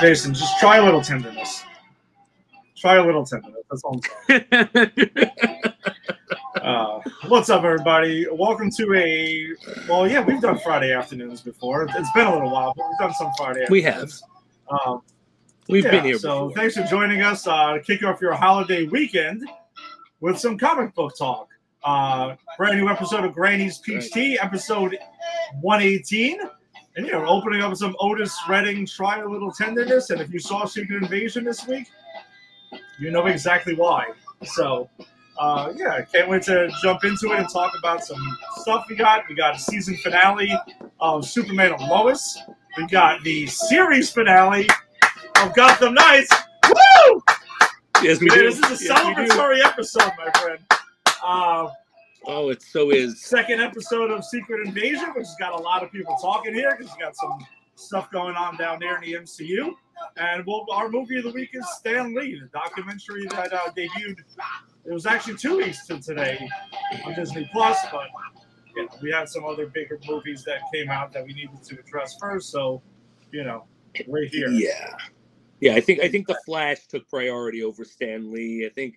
Jason, just try a little tenderness. Try a little tenderness. That's all I'm saying. uh, what's up, everybody? Welcome to a. Well, yeah, we've done Friday afternoons before. It's been a little while, but we've done some Friday. We have. Um, We've yeah, been here So before. thanks for joining us. Uh, to kick off your holiday weekend with some comic book talk. Uh, brand new episode of Granny's Peach Tea, episode 118. And you know, opening up some Otis Redding, try a little tenderness. And if you saw Secret Invasion this week, you know exactly why. So, uh, yeah, can't wait to jump into it and talk about some stuff we got. We got a season finale of Superman and Lois. We got the series finale of Gotham Knights. Woo! Yes, we Man, do. this is a Yes, celebratory episode, my friend. Uh, Oh, it so is. second episode of Secret Invasion, which has got a lot of people talking here because you got some stuff going on down there in the MCU. And well, our movie of the week is Stan Lee, the documentary that uh, debuted. It was actually two weeks to today on Disney Plus, but we had some other bigger movies that came out that we needed to address first. So, you know, we're here. Yeah. Yeah, I think I think the Flash took priority over Stan Lee. I think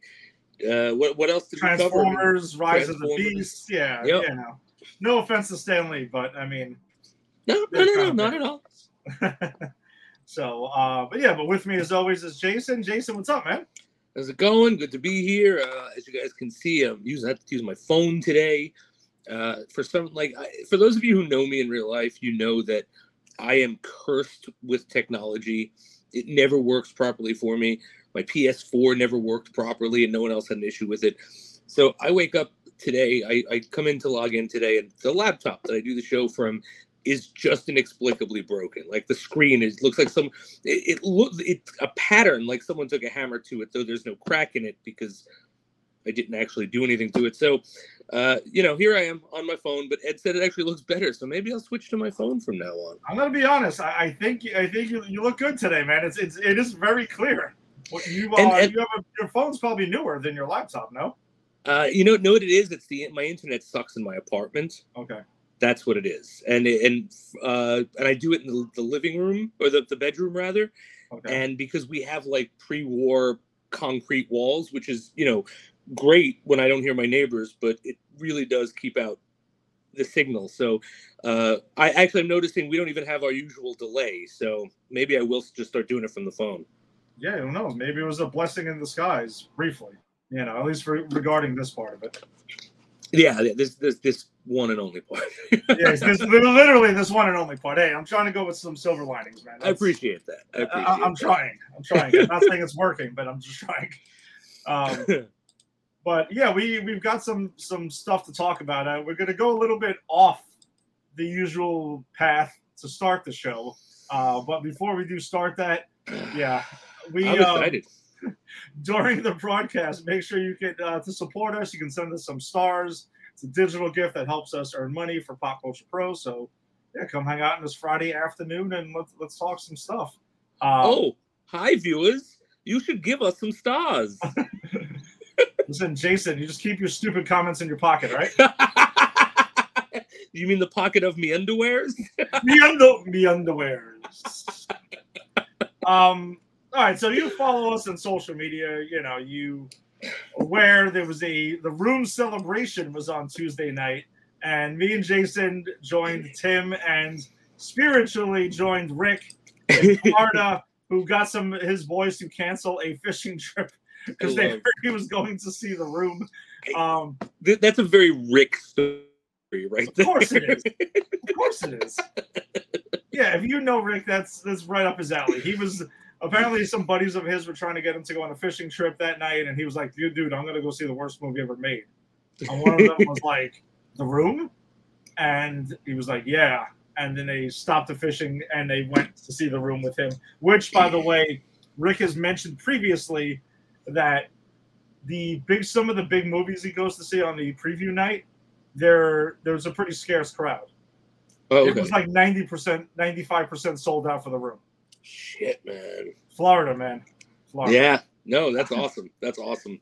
uh what what else did? Transformers, Rise of the Beast. Yeah, Yep. you know. No offense to Stan Lee, but I mean, No, no, no, no, not at all. so, uh, but yeah, but with me as always is Jason. Jason, what's up, man? How's it going? Good to be here. Uh, as you guys can see, I'm using I have to use my phone today. Uh, for some, like I, for those of you who know me in real life, you know that I am cursed with technology. It never works properly for me. My PS4 never worked properly, and no one else had an issue with it. So I wake up today. I, I come in to log in today, and the laptop that I do the show from is just inexplicably broken. Like the screen is looks like some it, it looks it's a pattern like someone took a hammer to it though there's no crack in it because i didn't actually do anything to it so uh you know here i am on my phone but ed said it actually looks better so maybe i'll switch to my phone from now on I'm gonna be honest. I, I think I think you, you look good today, man. It's it's it is very clear. You uh, And- and- you have a, your phone's probably newer than your laptop, no? uh you know know what it is. It's the my internet sucks in my apartment. Okay. that's what it is. And and uh and i do it in the, the living room or the, the bedroom rather. Okay. and because we have like pre-war concrete walls which is you know great when i don't hear my neighbors but it really does keep out the signal. So uh i actually am noticing we don't even have our usual delay. So maybe i will just start doing it from the phone yeah, who knows? Maybe it was a blessing in disguise, briefly. You know, at least for, regarding this part of it. yeah this this this one and only part Yes, this literally this one and only part. Hey, I'm trying to go with some silver linings, man. i appreciate that i appreciate I, am trying. I'm trying. I'm not saying it's working, but I'm just trying. Um, but yeah, we we've got some some stuff to talk about. Uh, we're gonna go a little bit off the usual path to start the show. Uh, but before we do start that, yeah, we i'm um, excited during the broadcast, make sure you can uh, to support us. You can send us some stars. It's a digital gift that helps us earn money for Pop Culture Pro. So yeah, come hang out on this Friday afternoon and let's let's talk some stuff. Um, oh hi viewers you should give us some stars Listen, Jason, you just keep your stupid comments in your pocket, right? you mean the pocket of me underwears? me, under, me underwears. um. All right. So you follow us on social media. You know, you where there was a the room celebration was on Tuesday night, and me and Jason joined Tim and spiritually joined Rick in Florida, who got some his boys to cancel a fishing trip because they heard he was going to see the room. Um, That's a very Rick story, right Of there. course it is. Of course it is. Yeah, if you know Rick, that's that's right up his alley. He was apparently some buddies of his were trying to get him to go on a fishing trip that night, and he was like, "Dude, dude, I'm gonna go see the worst movie ever made." And one of them was like, "The Room," and he was like, "Yeah." And then they stopped the fishing and they went to see The Room with him. Which, by the way, Rick has mentioned previously that the big some of the big movies he goes to see on the preview night, there there's a pretty scarce crowd. Oh, It was like 90%, 95% sold out for the room. Shit, man. Florida, man. Florida. Yeah. No, that's awesome. That's awesome.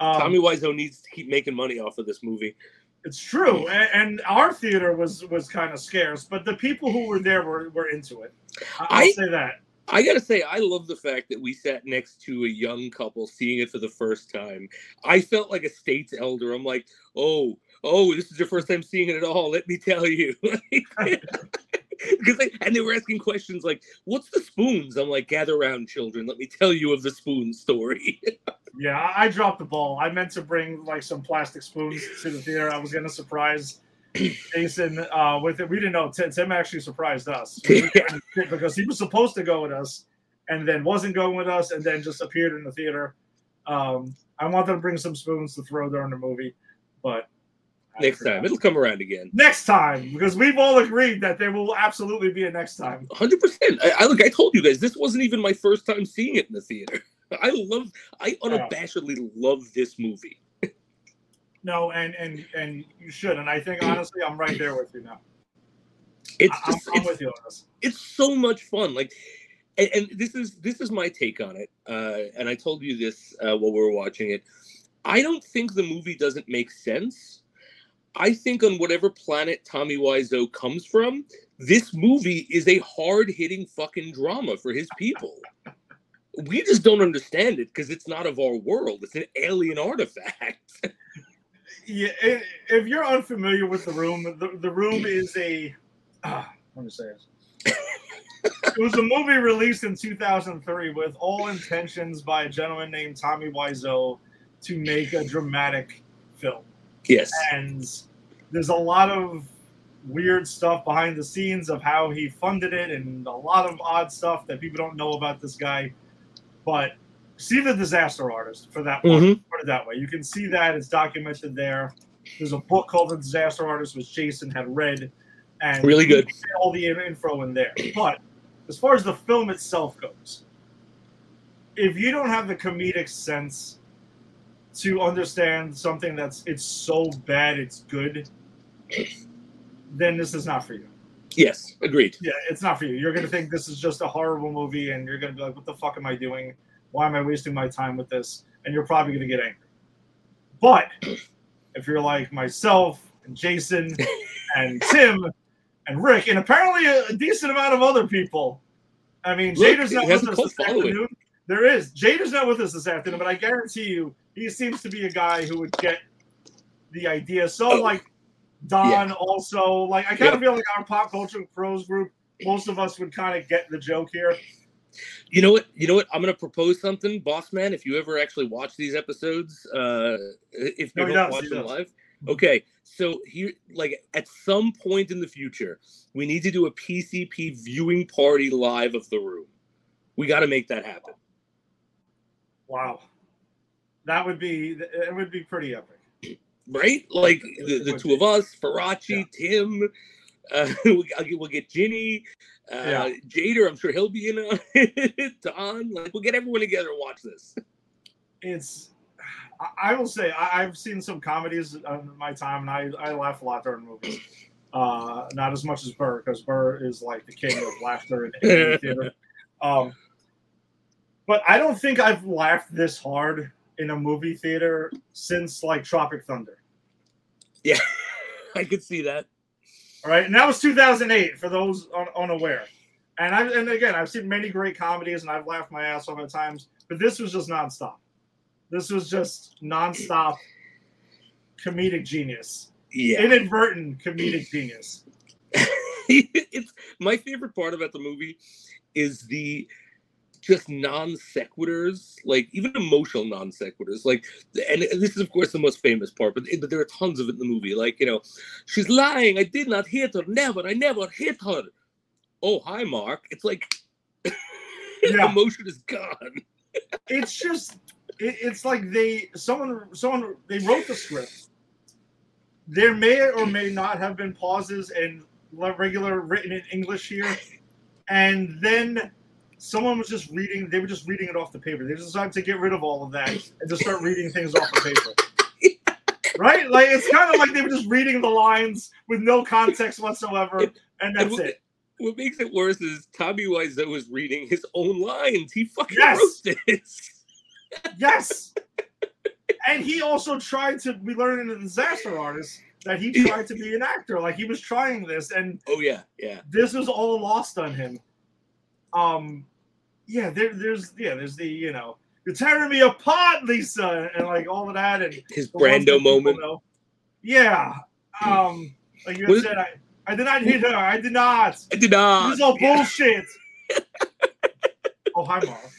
Um, Tommy Wiseau needs to keep making money off of this movie. It's true, and, and our theater was was kind of scarce, but the people who were there were, were into it. I'll I- say that. I gotta say, I love the fact that we sat next to a young couple seeing it for the first time. I felt like a state's elder. I'm like, oh, oh, this is your first time seeing it at all. Let me tell you. Because they, and they were asking questions like, "What's the spoons?" I'm like, "Gather around, children. Let me tell you of the spoon story." yeah, I, I dropped the ball. I meant to bring like some plastic spoons to the theater. I was gonna surprise Jason uh, with it. We didn't know Tim, Tim actually surprised us because he was supposed to go with us and then wasn't going with us and then just appeared in the theater. Um, I wanted to bring some spoons to throw during the movie, but next time. It'll come around again. Next time, because we've all agreed that there will absolutely be a next time. Hundred percent. I, I look. I told you guys this wasn't even my first time seeing it in the theater. I love. I unabashedly love this movie. no, and and and you should. And I think honestly, I'm right there with you now. It's just, I'm, I'm with you on this. It's so much fun. Like and, and, this is this is my take on it. Uh, and I told you this uh, while we were watching it. I don't think the movie doesn't make sense. I think on whatever planet Tommy Wiseau comes from, this movie is a hard hitting fucking drama for his people. We just don't understand it because it's not of our world. It's an alien artifact. yeah, if you're unfamiliar with the room, the, the room is a. Uh, let me say it. it was a movie released in 2003 with all intentions by a gentleman named Tommy Wiseau to make a dramatic film. Yes. And there's a lot of weird stuff behind the scenes of how he funded it and a lot of odd stuff that people don't know about this guy. But see the disaster artist for that mm-hmm. put it that way. You can see that it's documented there. There's a book called The Disaster Artist, which Jason had read, and really good. All the info in there. But as far as the film itself goes, if you don't have the comedic sense to understand something that's it's so bad it's good, then this is not for you. Yes, agreed. Yeah, it's not for you. You're gonna think this is just a horrible movie, and you're gonna be like, "What the fuck am I doing? Why am I wasting my time with this?" And you're probably gonna get angry. But if you're like myself and Jason and Tim and Rick, and apparently a, decent amount of other people, I mean, Look, Jader's not with us this afternoon. There is Jader's not with us this afternoon, but I guarantee you, he seems to be a guy who would get the idea. So, oh. like Don, yeah. also, like I kind yeah. of feel like our pop culture pros group, most of us would kind of get the joke here. You know what? You know what? I'm going to propose something, boss man. If you ever actually watch these episodes, uh, if you no, don't watch them live, okay. So here, like at some point in the future, we need to do a PCP viewing party live of the room. We got to make that happen. Wow, that would be it. Would be pretty epic, right? Like the, the two of us, Farachi, yeah. Tim. Uh, we'll, we'll get Ginny, uh, yeah. Jader. I'm sure he'll be in a Don. Like we'll get everyone together and watch this. It's. I will say I, have seen some comedies in my time, and I, I laugh a lot during movies. Uh, not as much as Burr, because Burr is like the king of laughter in theater. Um, but I don't think I've laughed this hard in a movie theater since like Tropic Thunder. Yeah, I could see that. All right, and that was 2008 for those un- unaware. And I and again, I've seen many great comedies and I've laughed my ass off at times, but this was just nonstop. This was just nonstop comedic genius. Yeah. Inadvertent comedic genius. it's my favorite part about the movie is the just non sequiturs, like even emotional non sequiturs. Like, and this is of course the most famous part, but, but there are tons of it in the movie. Like, you know, she's lying. I did not hit her. Never. I never hit her. Oh, hi, Mark. It's like yeah. emotion is gone. it's just, it, it's like they someone someone they wrote the script. There may or may not have been pauses and regular written in English here, and then someone was just reading. They were just reading it off the paper. They decided to get rid of all of that and just start reading things off the paper. right? Like it's kind of like they were just reading the lines with no context whatsoever, and that's what, it. What makes it worse is Tommy Wiseau was reading his own lines. He fucking yes. wrote this. yes. And he also tried to. We learned in the Disaster Artist that he tried to be an actor. Like he was trying this, and oh yeah, yeah. This was all lost on him. Um, yeah, there, there's yeah, there's the you know you're tearing me apart, Lisa, and like all of that, and His the ones that Brando moment. know. Yeah, um, like you What is- said, I, I did not hit her. I did not. I did not. This is all bullshit. oh, hi, Mark.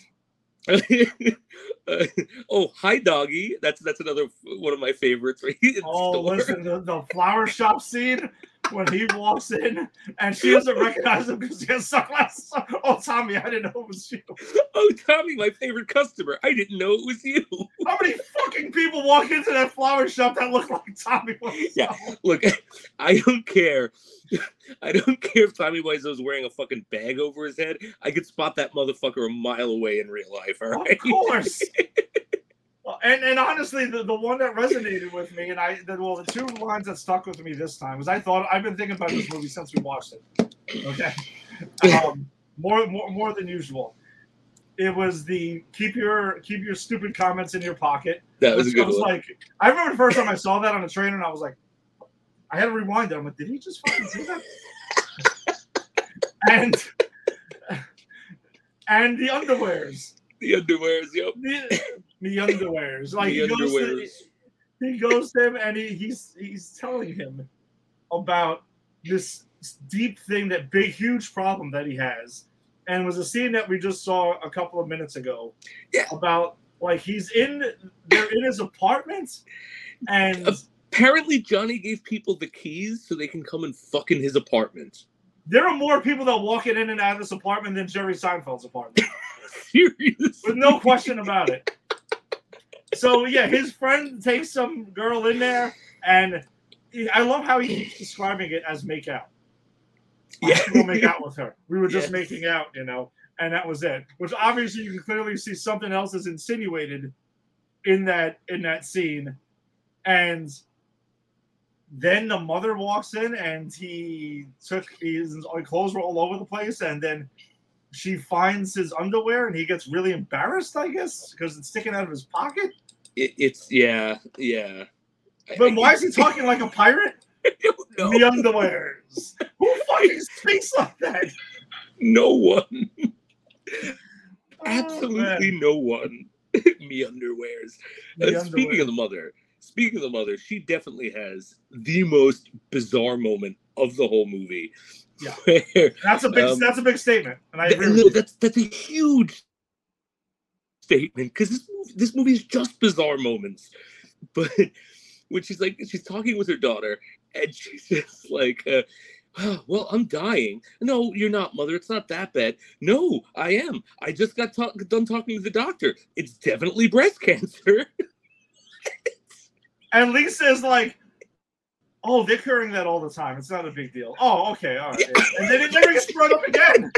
Uh, oh, hi, doggy. That's that's another one of my favorites. Right? Oh, store. listen, the, the flower shop scene when he walks in and she doesn't recognize him because he has sunglasses. Oh, Tommy, I didn't know it was you. Oh, Tommy, my favorite customer. I didn't know it was you. How many fucking people walk into that flower shop that look like Tommy? Wiseau? Yeah. Look, I don't care. I don't care if Tommy Wiseau is wearing a fucking bag over his head. I could spot that motherfucker a mile away in real life. All right. Of course. And and honestly, the, the one that resonated with me, and I the, well, the two lines that stuck with me this time was I thought I've been thinking about this movie since we watched it. Okay, um, more more more than usual. It was the keep your keep your stupid comments in your pocket. That was a good was one. like I remember the first time I saw that on a train, and I was like, I had to rewind it. I'm like, did he just fucking say that? and and the underwears. The underwears, yep. The, the underwears. Like the he goes, to, he goes to him and he, he's he's telling him about this deep thing, that big, huge problem that he has. And it was a scene that we just saw a couple of minutes ago. Yeah. About like he's in they're in his apartment and Apparently, Johnny gave people the keys so they can come and fuck in his apartment. there are more people that walk in and out of this apartment than Jerry Seinfeld's apartment. Serious. with no question about it. So yeah, his friend takes some girl in there, and I love how he keeps describing it as make out. Yeah. go make out with her. We were just Yes. making out, you know, and that was it. Which obviously you can clearly see something else is insinuated in that in that scene, and then the mother walks in and he took his clothes were all over the place, and then she finds his underwear and he gets really embarrassed, I guess, because it's sticking out of his pocket. It, it's yeah, yeah. But I- why is he talking like a pirate? I. The underwears. Who fucking speaks like that? No one. Oh, Absolutely man. no one. Me underwears. The Uh, speaking underwear. of the mother, speaking of the mother, she definitely has the most bizarre moment of the whole movie. Yeah. That's a big um, that's a big statement, and I agree no, with you. that's that's a huge statement because this movie, this movie is just bizarre moments. But when she's like she's talking with her daughter and she's just like, uh, "Oh, "Well, I'm dying." No, you're not, mother. It's not that bad. No, I am. I just got ta- done talking to the doctor. It's definitely breast cancer. And Lisa is like, "Oh, they're hearing that all the time. It's not a big deal." Oh, okay, all right. And then it never gets brought up again.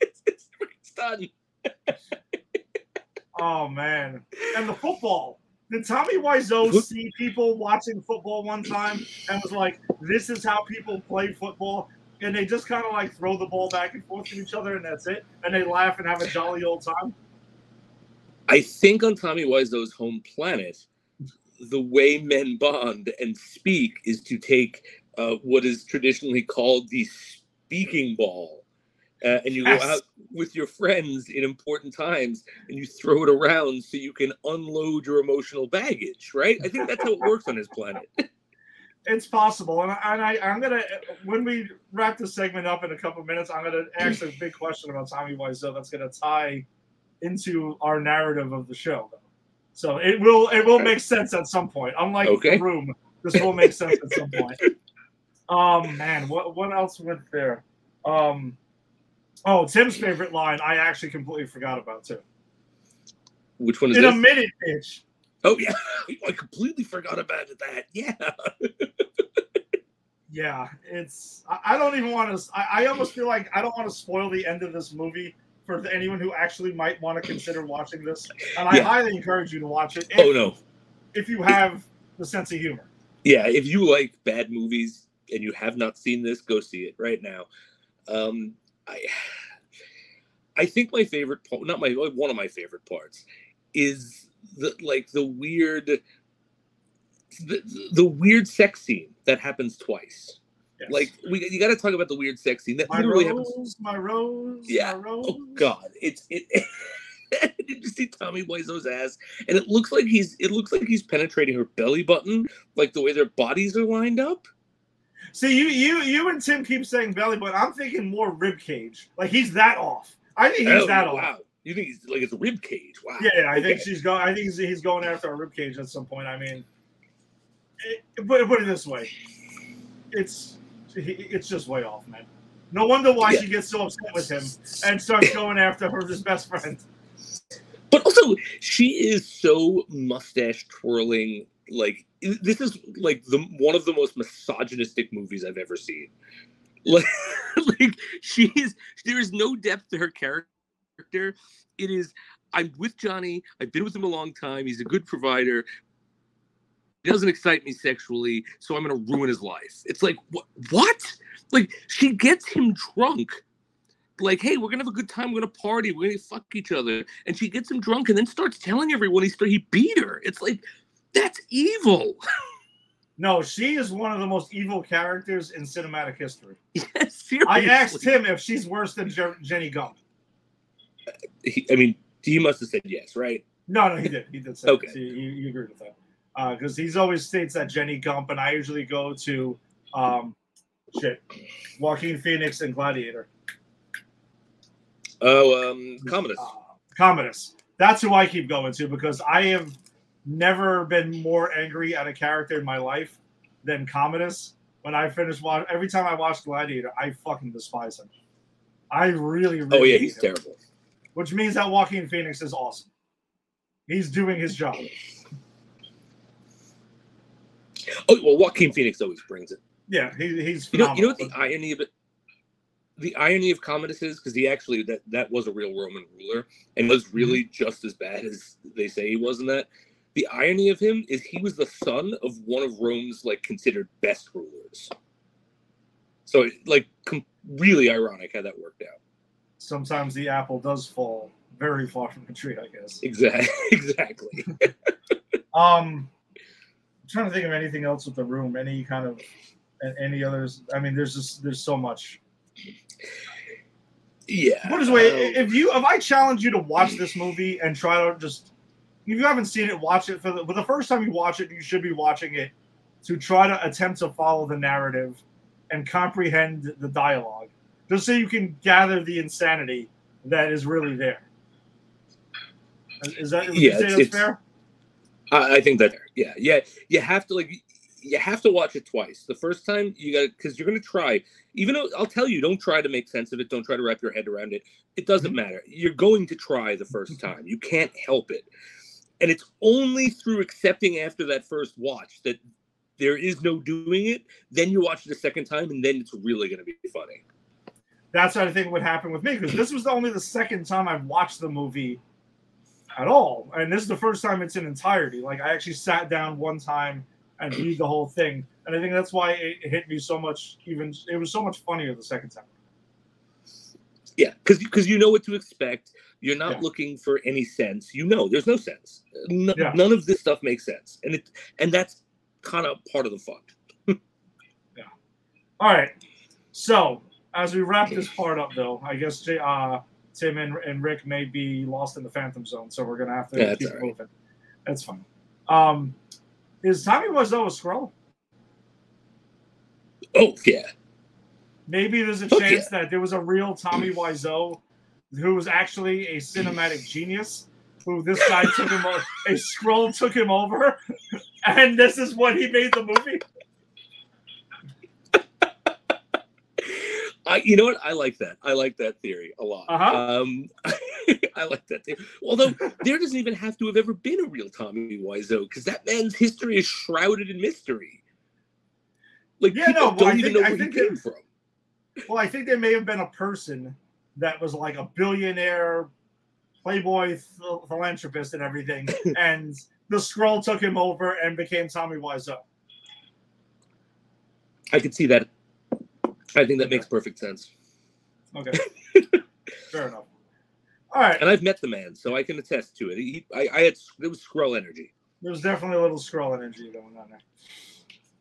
it's, it's, it's done. Oh man, and the football. Did Tommy Wiseau see people watching football one time and was like, "This is how people play football," and they just kind of like throw the ball back and forth to each other, and that's it, and they laugh and have a jolly old time. I think on Tommy Wiseau's home planet, the way men bond and speak is to take uh, what is traditionally called the speaking ball, uh, and you Yes. go out with your friends in important times and you throw it around so you can unload your emotional baggage. Right? I think that's how it works on his planet. It's possible, and, I, and I, I'm gonna when we wrap this segment up in a couple minutes, I'm gonna ask a big question about Tommy Wiseau that's gonna tie into our narrative of the show. So it will it will make sense at some point. Unlike Okay. the room, this will make sense at some point. Um, man, what what else went there? Um, oh, Tim's favorite line I actually completely forgot about too. Which one is In a minute, bitch. Oh yeah, I completely forgot about that. Yeah. Yeah, it's. I, I don't even want to. I, I almost feel like I don't want to spoil the end of this movie for anyone who actually might want to consider watching this. And I Yeah. highly encourage you to watch it if, Oh no. if you have the sense of humor. yeah, if you like bad movies and you have not seen this, go see it right now. Um, I, I think my favorite part, not my one of my favorite parts, is the like the weird, the, the weird sex scene that happens twice. Yes. Like we, you got to talk about the weird sex scene that my literally rose, happens. my rose, Yeah. my oh, rose. Oh God, it's it. Did you see Tommy Wiseau's ass? And it looks like he's it looks like he's penetrating her belly button, like the way their bodies are lined up. See, you you you and Tim keep saying belly, but I'm thinking more rib cage. Like he's that off. I think he's Oh, that off. wow, you think he's like it's a rib cage? Wow. Yeah, yeah, I think Okay. she's going. I think he's, he's going after a rib cage at some point. I mean, it, put put it this way, it's it's just way off, man. No wonder why Yeah. she gets so upset with him and starts going after her his best friend. But also, she is so mustache twirling. Like this is like the one of the most misogynistic movies I've ever seen. Like, like she is. There is no depth to her character. It is. I'm with Johnny. I've been with him a long time. He's a good provider. He doesn't excite me sexually, so I'm gonna ruin his life. It's like what? What? Like she gets him drunk like, hey, we're gonna have a good time, we're gonna party, we're gonna fuck each other, and she gets him drunk and then starts telling everyone he st- he beat her. It's like that's evil. No, she is one of the most evil characters in cinematic history. yes, seriously. I asked him if she's worse than Je- Jenny Gump. I mean, he must have said yes, right? No, no, he did. He did say Okay. So you, you agree with that? Because he's always states that Jenny Gump, and I usually go to um, shit, Joaquin Phoenix and Gladiator. Oh, um, Commodus. Uh, Commodus. That's who I keep going to because I have never been more angry at a character in my life than Commodus. When I finish watch, every time I watch Gladiator, I fucking despise him. I really, really Oh yeah, he's him. terrible. Which means that Joaquin Phoenix is awesome. He's doing his job. Oh well, Joaquin Phoenix always brings it. Yeah, he, he's You know, you know what the irony of it. The irony of Commodus is because he actually that that was a real Roman ruler and was really just as bad as they say he was in that. The irony of him is he was the son of one of Rome's like considered best rulers. So like com- really ironic how that worked out. Sometimes the apple does fall very far from the tree, I guess. Exactly. Exactly. Um, trying to think of anything else with the room. Any kind of any others? I mean, there's just there's so much. Yeah. Put it this way, if you if I challenge you to watch this movie and try to just if you haven't seen it, watch it for the, but the first time you watch it, you should be watching it to try to attempt to follow the narrative and comprehend the dialogue, just so you can gather the insanity that is really there. Is that Yeah, it's- fair? I, I think that yeah, yeah, you have to like you have to watch it twice. The first time you got because you're gonna try. Even though I'll tell you, don't try to make sense of it. Don't try to wrap your head around it. It doesn't mm-hmm. matter. You're going to try the first mm-hmm. time. You can't help it. And it's only through accepting after that first watch that there is no doing it. Then you watch it a second time, and then it's really gonna be funny. that's what I think would happen with me because this was only the second time I've watched the movie at all, and this is the first time it's in entirety. Like I actually sat down one time and read the whole thing, and I think that's why it hit me so much. Even it was so much funnier the second time. Yeah, because because you know what to expect. You're not Yeah. looking for any sense. You know, there's no sense. N- Yeah. None of this stuff makes sense, and it and that's kind of part of the fun. Yeah. All right, so as we wrap this part up, though, I guess uh, Tim and, and Rick may be lost in the Phantom Zone, so we're gonna have to Yeah, keep right. moving. That's fine. Um, is Tommy Wiseau a Skrull? Oh yeah, Maybe there's a Oh, chance that there was a real Tommy Wiseau who was actually a cinematic genius. Who this guy took him, A Skrull took him over, and this is what he made the movie. I you know what I like that. I like that theory a lot. Uh-huh. Um, I like that theory. Although there doesn't even have to have ever been a real Tommy Wiseau because that man's history is shrouded in mystery. Like Yeah, people no, well, I don't even think- know where he came from. Well, I think there may have been a person that was like a billionaire, playboy th- philanthropist, and everything, and the Skrull took him over and became Tommy Wiseau. I could see that. I think that makes perfect sense. Okay, fair enough. All right, And I've met the man, so I can attest to it. He, I, I had there was Skrull energy. There's definitely a little Skrull energy going on there.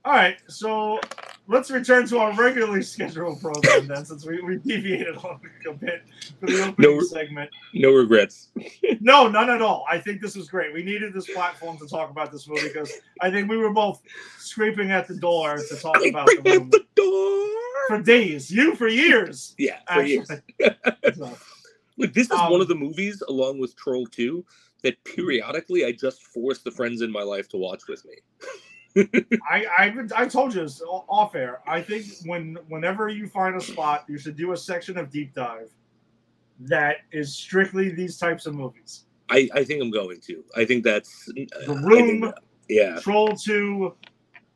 All right, so let's return to our regularly scheduled program then, since we, we deviated a bit for the opening No- segment. No regrets. No, none at all. I think this was great. We needed this platform to talk about this movie because I think we were both scraping at the door to talk about the movie the door. for days. You for years. Yeah, for years. So, Look, this is Um, one of the movies, along with Troll 2, that periodically I just force the friends in my life to watch with me. I, I I told you this off air. I think when whenever you find a spot, you should do a section of deep dive that is strictly these types of movies. I, I think I'm going to. I think that's The think- Room, yeah, Troll Two.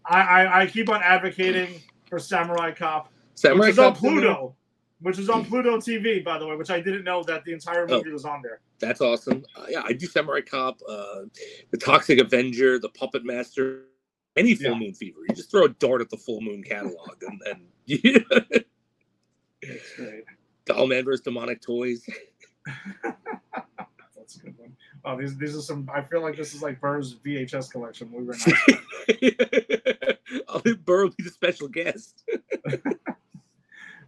I, I I keep on advocating for Samurai Cop, Samurai which is on Cop's in. Pluto, which is on Pluto TV, by the way, which I didn't know that the entire Oh. movie was on there. That's awesome. Uh, yeah, I do Samurai Cop, uh, the Toxic Avenger, the Puppet Master, any Full Yeah. Moon Fever. You just throw a dart at the Full Moon catalog, and and yeah. It's great. Dollman versus Demonic Toys. That's a good one. Oh, these these are some. I feel like this is like Burr's VHS collection. We were school. I'll Burrow be the special guest.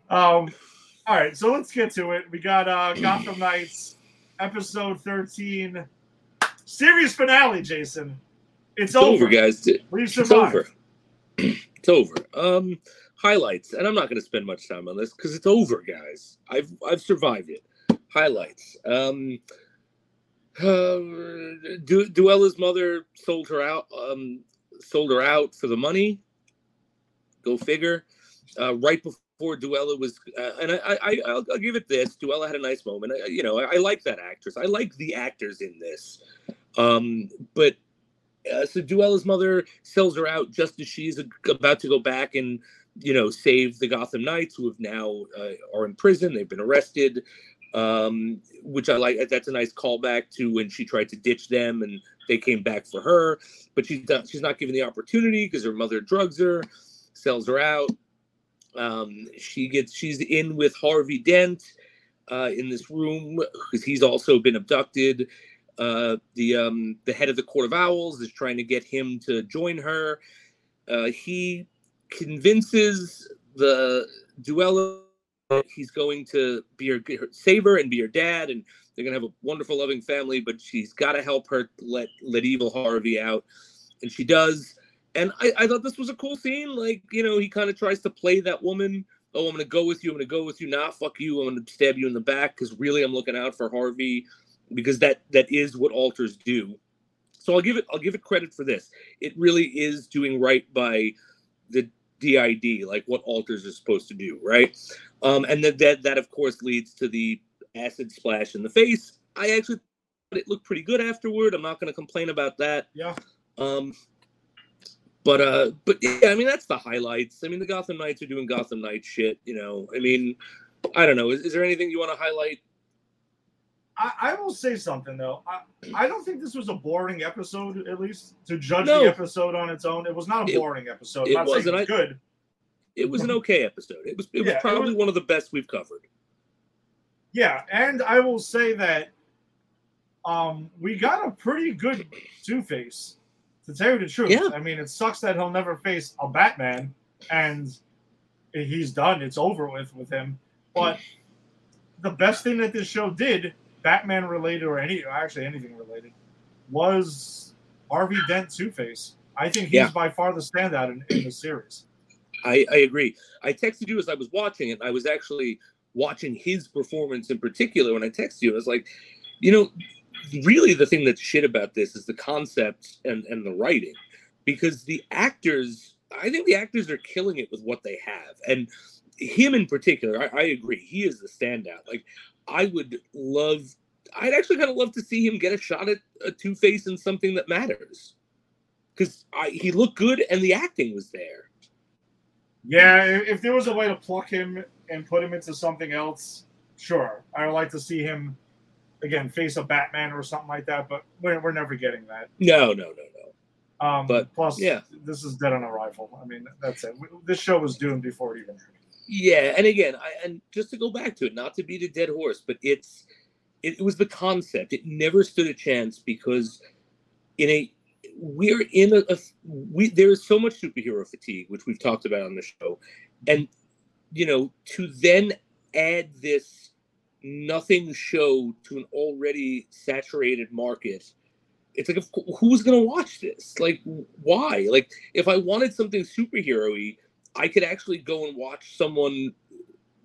Um, all right, so let's get to it. We got uh, Gotham Knights, episode thirteen, series finale. Jason, it's, It's over, over. guys. We It's survived. over. it's over. Um, highlights, and I'm not going to spend much time on this because it's over, guys. I've I've survived it. Highlights. Um, uh, du- Duela's mother sold her out. Um, sold her out for the money. Go figure. Uh, right before Duela was, uh, and I, I, I'll, I'll give it this. Duela had a nice moment. I, you know, I, I like that actress. I like the actors in this. Um, but uh, so Duela's mother sells her out just as she's about to go back and you know save the Gotham Knights, who have now uh, are in prison. They've been arrested, um, which I like. That's a nice callback to when she tried to ditch them and they came back for her. But she's not, she's not given the opportunity because her mother drugs her, sells her out. Um, she gets she's in with Harvey Dent uh, in this room because he's also been abducted uh, the um, the head of the Court of Owls is trying to get him to join her. Uh, he convinces the Duela that he's going to be her, her and be her dad, and they're gonna have a wonderful, loving family. But she's got to help her let let evil Harvey out, and she does. And I, I thought this was a cool scene. Like you know, he kind of tries to play that woman. Oh, I'm gonna go with you. I'm gonna go with you. Nah, fuck you. I'm gonna stab you in the back because really, I'm looking out for Harvey because that that is what alters do. So I'll give it I'll give it credit for this. It really is doing right by the DID, like what alters are supposed to do, right? Um, and that that that of course leads to the acid splash in the face. I actually thought it looked pretty good afterward. I'm not going to complain about that. Yeah. Um, but uh, but yeah, I mean that's the highlights. I mean the Gotham Knights are doing Gotham Knight shit. You know, I mean, I don't know. Is, is there anything you want to highlight? I, I will say something though. I, I don't think this was a boring episode. At least to judge No. the episode on its own, it was not a It- boring episode. it I'm not saying wasn't. it was I- good. It was an okay episode. It was it was Yeah, it probably was- one of the best we've covered. Yeah, and I will say that um we got a pretty good Two Face. To tell you the truth, Yeah. I mean, it sucks that he'll never face a Batman, and he's done. It's over with with him. But the best thing that this show did, Batman related or any actually anything related, was Harvey Dent Two Face. I think he's Yeah. by far the standout in, in the series. I, I agree. I texted you as I was watching it. I was actually watching his performance in particular when I texted you. I was like, you know, really the thing that's shit about this is the concept and, and the writing. Because the actors, I think the actors are killing it with what they have. And him in particular, I, I agree. He is the standout. Like, I would love, I'd actually kind of love to see him get a shot at a Two Face in something that matters. Because he looked good and the acting was there. Yeah, if there was a way to pluck him and put him into something else, sure. I would like to see him again face a Batman or something like that, but we're, we're never getting that. No, no, no, no. Um, But, plus, yeah. this is dead on arrival. I mean, that's it. This show was doomed before it even. aired. Yeah, and again, I, and just to go back to it, not to beat a dead horse, but it's it, it was the concept. It never stood a chance because in a we're in a, a we there is so much superhero fatigue, which we've talked about on the show, and you know to then add this nothing show to an already saturated market it's like who's gonna watch this? Like why? Like if i wanted something superhero-y i could actually go and watch someone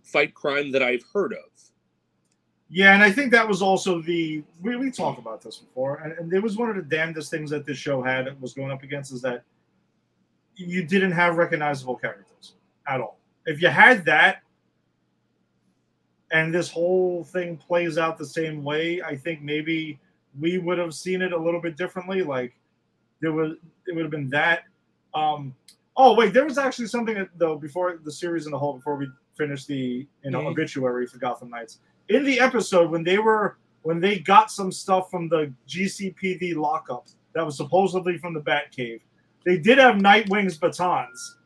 fight crime that i've heard of yeah and i think that was also the we, we talked about this before and, and it was one of the damnedest things that this show had was going up against is that you didn't have recognizable characters at all if you had that and this whole thing plays out the same way, I think maybe we would have seen it a little bit differently. Like there was, it would have been that. Um, oh wait, there was actually something that, though before the series in the whole, before we finished the you know mm-hmm. obituary for Gotham Knights in the episode when they were when they got some stuff from the GCPD lockup that was supposedly from the Batcave. They did have Nightwing's batons.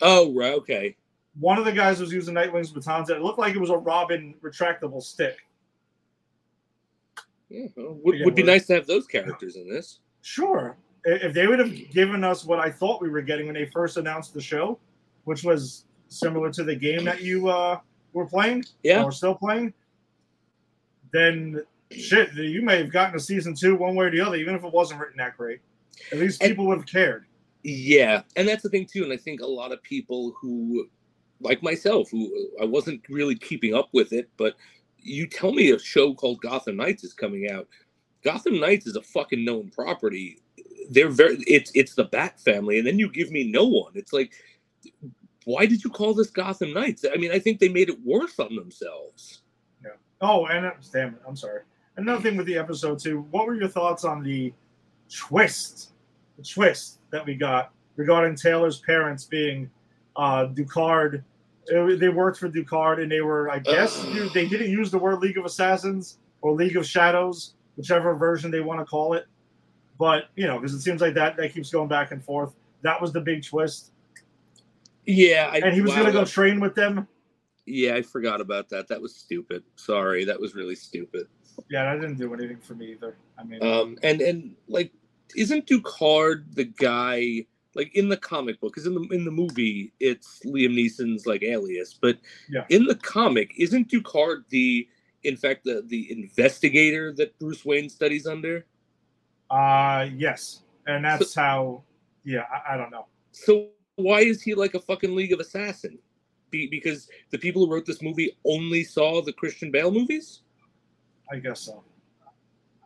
Oh, right, okay one of the guys was using Nightwing's batons. It looked like it was a Robin retractable stick. Yeah, well, would, Again, would be nice to have those characters in this. Sure. If they would have given us what I thought we were getting when they first announced the show, which was similar to the game that you uh, were playing, yeah, or still playing, then shit, you may have gotten a season two one way or the other, even if it wasn't written that great. At least people and, would have cared. Yeah, and that's the thing too. And I think a lot of people who like myself, who I wasn't really keeping up with it, but you tell me a show called Gotham Knights is coming out. Gotham Knights is a fucking known property. They're very it's it's the Bat family, and then you give me no one. It's like, why did you call this Gotham Knights? I mean, I think they made it worse on themselves. Yeah. Oh, and uh, damn it, I'm sorry. Another thing with the episode too. What were your thoughts on the twist, the twist that we got regarding Taylor's parents being uh, Ducard. They worked for Ducard, and they were, I guess, they didn't use the word League of Assassins or League of Shadows, whichever version they want to call it. But you know, because it seems like that that keeps going back and forth. That was the big twist. Yeah, I, and he was wow, going to go train with them. Yeah, I forgot about that. That was stupid. Sorry, that was really stupid. Yeah, that didn't do anything for me either. I mean, um, and and like, isn't Ducard the guy? like in the comic book because in the in the movie it's liam neeson's like alias but yeah. in the comic isn't ducard the in fact the the investigator that bruce wayne studies under uh yes and that's so, how yeah I, I, don't know so why is he like a fucking league of assassin Be, because the people who wrote this movie only saw the christian bale movies i guess so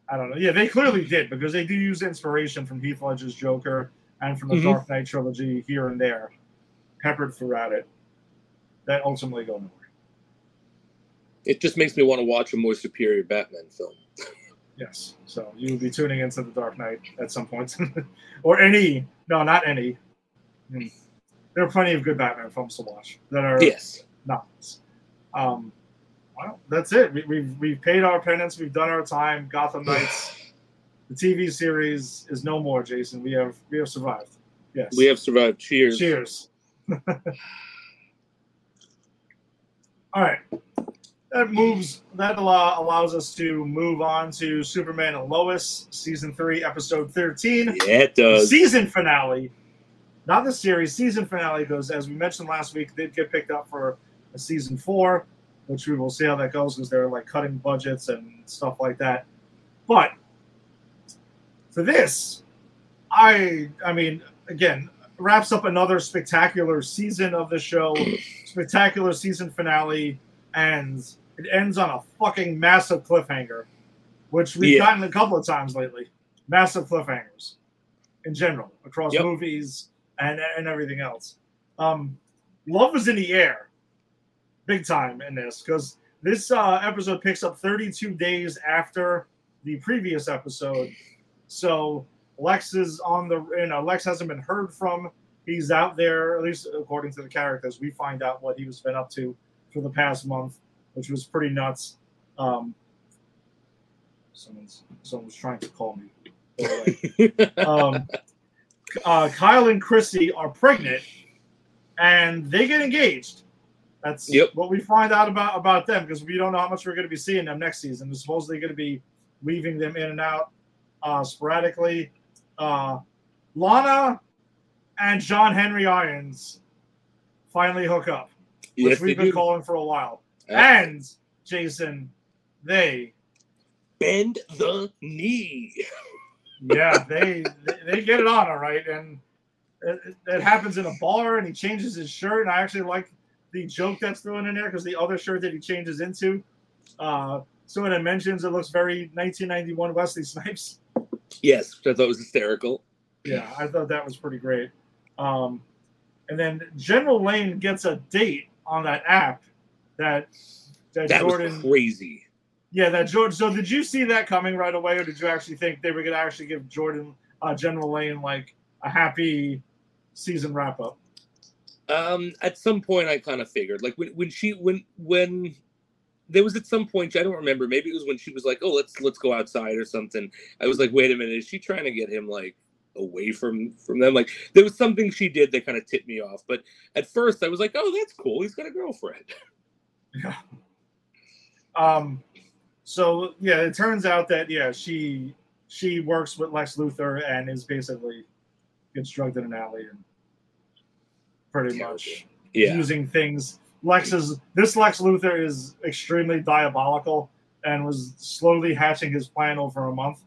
i don't know yeah they clearly did because they do use inspiration from heath ledger's joker and from the mm-hmm. Dark Knight trilogy here and there, peppered throughout it, that ultimately go nowhere. It just makes me want to watch a more superior Batman film. Yes, so you will be tuning into the Dark Knight at some point, or any. No, not any. Hmm. There are plenty of good Batman films to watch that are yes novels. Um, well, that's it. We, we've we've paid our penance. We've done our time. Gotham Knights the TV series is no more, Jason. We have we have survived. Yes. We have survived. Cheers. Cheers. All right. That moves that allow, allows us to move on to Superman and Lois, season three, episode 13. Yeah, it does. season finale. Not the series, season finale goes, as we mentioned last week, did get picked up for a season four, which we will see how that goes because they're like cutting budgets and stuff like that. But for this, I I mean, again, wraps up another spectacular season of the show, spectacular season finale, and it ends on a fucking massive cliffhanger, which we've yeah. gotten a couple of times lately. Massive cliffhangers in general across yep. movies and and everything else. Um, love is in the air, big time in this because this uh, episode picks up 32 days after the previous episode so Lex is on the, you know, Lex hasn't been heard from. He's out there, at least according to the characters. We find out what he was been up to for the past month, which was pretty nuts. Um, someone's someone's trying to call me. um, uh, Kyle and Chrissy are pregnant, and they get engaged. That's yep. what we find out about about them because we don't know how much we're going to be seeing them next season. They're supposedly going to be weaving them in and out uh, sporadically. Uh, Lana and John Henry Irons finally hook up, which Yes, we've been do. calling for a while. Uh, And Jason, they Bend the knee. yeah, they they get it on all right, and it, it happens in a bar, and he changes his shirt, and I actually like the joke that's thrown in there because the other shirt that he changes into, uh, someone that mentions it looks very 1991 Wesley Snipes. Yes, which I thought was hysterical. Yeah, I thought that was pretty great. Um, and then General Lane gets a date on that app that that, That Jordan. was crazy. Yeah, that Jordan. So did you see that coming right away, or did you actually think they were going to actually give Jordan uh, General Lane like a happy season wrap up? Um, at some point, I kind of figured, like when, when she when when there was at some point, I don't remember. Maybe it was when she was like, "Oh, let's let's go outside" or something. I was like, "Wait a minute, is she trying to get him like away from from them?" Like there was something she did that kind of tipped me off. But at first, I was like, "Oh, that's cool. He's got a girlfriend." Yeah. Um, so yeah, it turns out that yeah, she she works with Lex Luthor and is basically gets drugged in an alley and pretty Terrible. much Yeah, using things. Lex is this Lex Luthor is extremely diabolical and was slowly hatching his plan over a month.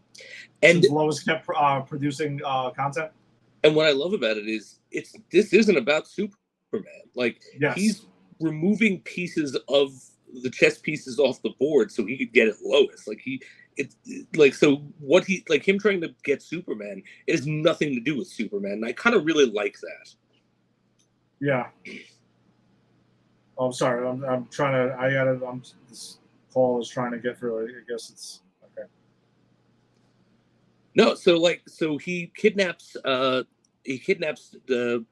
And Lois kept uh, producing uh, content. and what I love about it is it's this isn't about Superman. Like Yes. he's removing pieces of the chess pieces off the board so he could get at Lois. Like he, it's like so what he like him trying to get Superman. It has nothing to do with Superman. And I kind of really like that. yeah. Oh, I'm sorry. I'm, I'm trying to. I gotta. I'm. This call is trying to get through. I guess it's. No, so like so he kidnaps uh he kidnaps the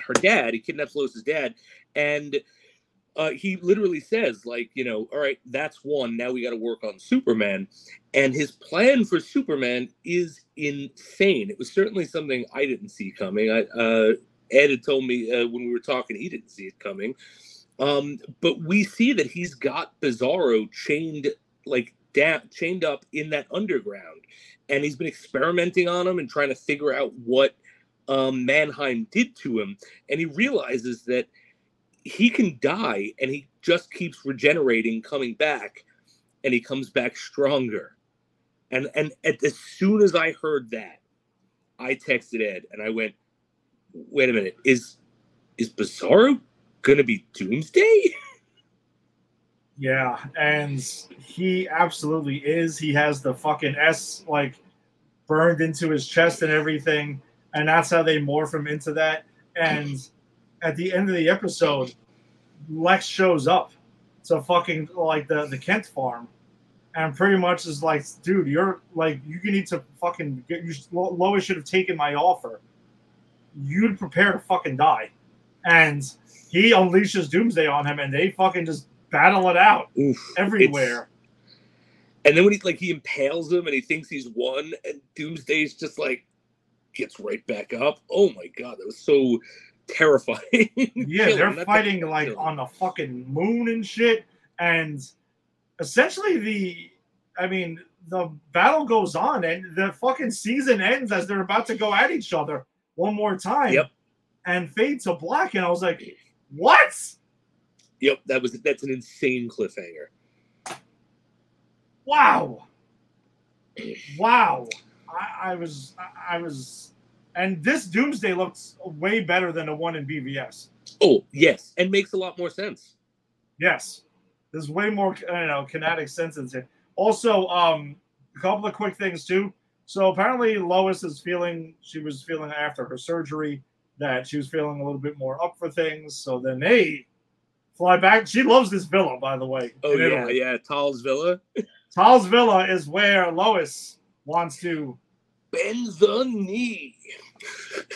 her dad. He kidnaps Lois's dad, and uh, he literally says like you know all right that's one now we got to work on superman and his plan for superman is insane it was certainly something i didn't see coming i uh ed had told me uh, when we were talking he didn't see it coming um but we see that he's got bizarro chained like down chained up in that underground. And he's been experimenting on him and trying to figure out what um mannheim did to him. And he realizes that he can die and he just keeps regenerating coming back and he comes back stronger. And and at, as soon as i heard that i texted ed and i went wait a minute. Is is bizarro gonna be doomsday Yeah, and he absolutely is. He has the fucking S like burned into his chest and everything, and that's how they morph him into that. And at the end of the episode, Lex shows up to fucking like the the Kent farm, and pretty much is like, dude, you're like you need to fucking get you. Lo- Lois should have taken my offer. You'd prepare to fucking die, and he unleashes Doomsday on him, and they fucking just battle it out Oof, everywhere. and then when he like he impales him and he thinks he's won and doomsday's just like gets right back up oh my god that was so terrifying Yeah, Kill they're him, fighting like on the fucking moon and shit. And essentially, the I mean, the battle goes on, and the fucking season ends as they're about to go at each other one more time. Yep. And fade to black, and I was like, "What? Yep that was that's an insane cliffhanger Wow, wow!" I, I was, I, was, and this Doomsday looks way better than the one in BVS. oh yes and makes a lot more sense Yes, there's way more I don't know kinetic sense in it. Also, um, a couple of quick things too. So apparently Lois is feeling she was feeling after her surgery that she was feeling a little bit more up for things. So then they fly back. She loves this villa, by the way. oh yeah Italy. yeah Tal's villa Tal's villa is where Lois wants to. bend the knee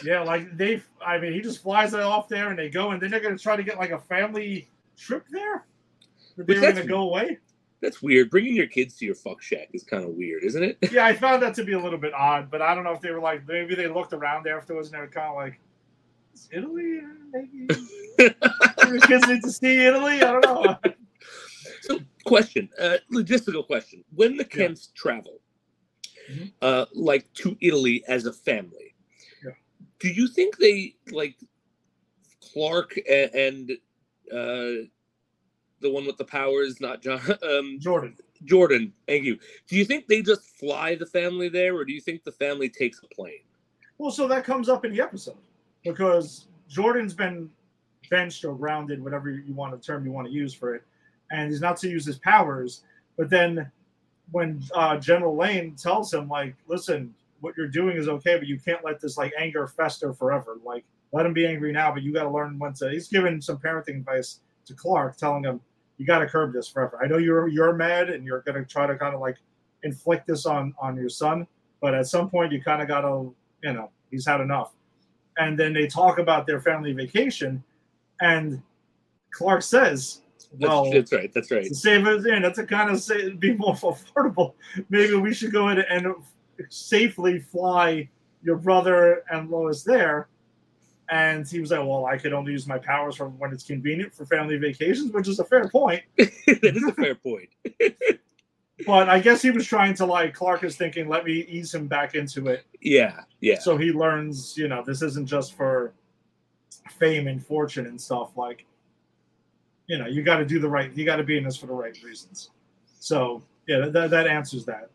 Yeah, like they. I mean, he just flies it off there, and they go, and then they're gonna try to get like a family trip there. That they But were that's- gonna go away. that's weird bringing your kids to your fuck shack is kind of weird isn't it yeah, I found that to be a little bit odd, but I don't know if they were like maybe they looked around there afterwards and they were kind of like, "Is Italy? Maybe need to see Italy." I don't know. So, question, uh, logistical question: When the Yeah. Kents travel, Mhm. uh, like to Italy as a family, do you think they like Clark and, and uh, the one with the powers, not John, um, Jordan. Jordan? Thank you. Do you think they just fly the family there, or do you think the family takes a plane? Well, so that comes up in the episode because Jordan's been benched or grounded, whatever you want the term you want to use for it, and he's not to use his powers. But then when uh, General Lane tells him, like, listen, what you're doing is okay, but you can't let this like anger fester forever. Like, let him be angry now, but you got to learn when to. He's giving some parenting advice to Clark, telling him you got to curb this forever. I know you're you're mad and you're gonna try to kind of like inflict this on on your son, but at some point you kind of got to, you know, he's had enough. And then they talk about their family vacation, and Clark says, "Well, that's, that's right. That's right. to save it in, that's to kind of say be more affordable. Maybe we should go in and safely fly your brother and Lois there." And he was like, "Well, I could only use my powers for when it's convenient for family vacations," which is a fair point. that is a fair point. But I guess he was trying to like Clark is thinking, "Let me ease him back into it." Yeah, yeah. so he learns you know this isn't just for fame and fortune and stuff like you know you got to do the right you got to be in this for the right reasons so yeah that, that answers that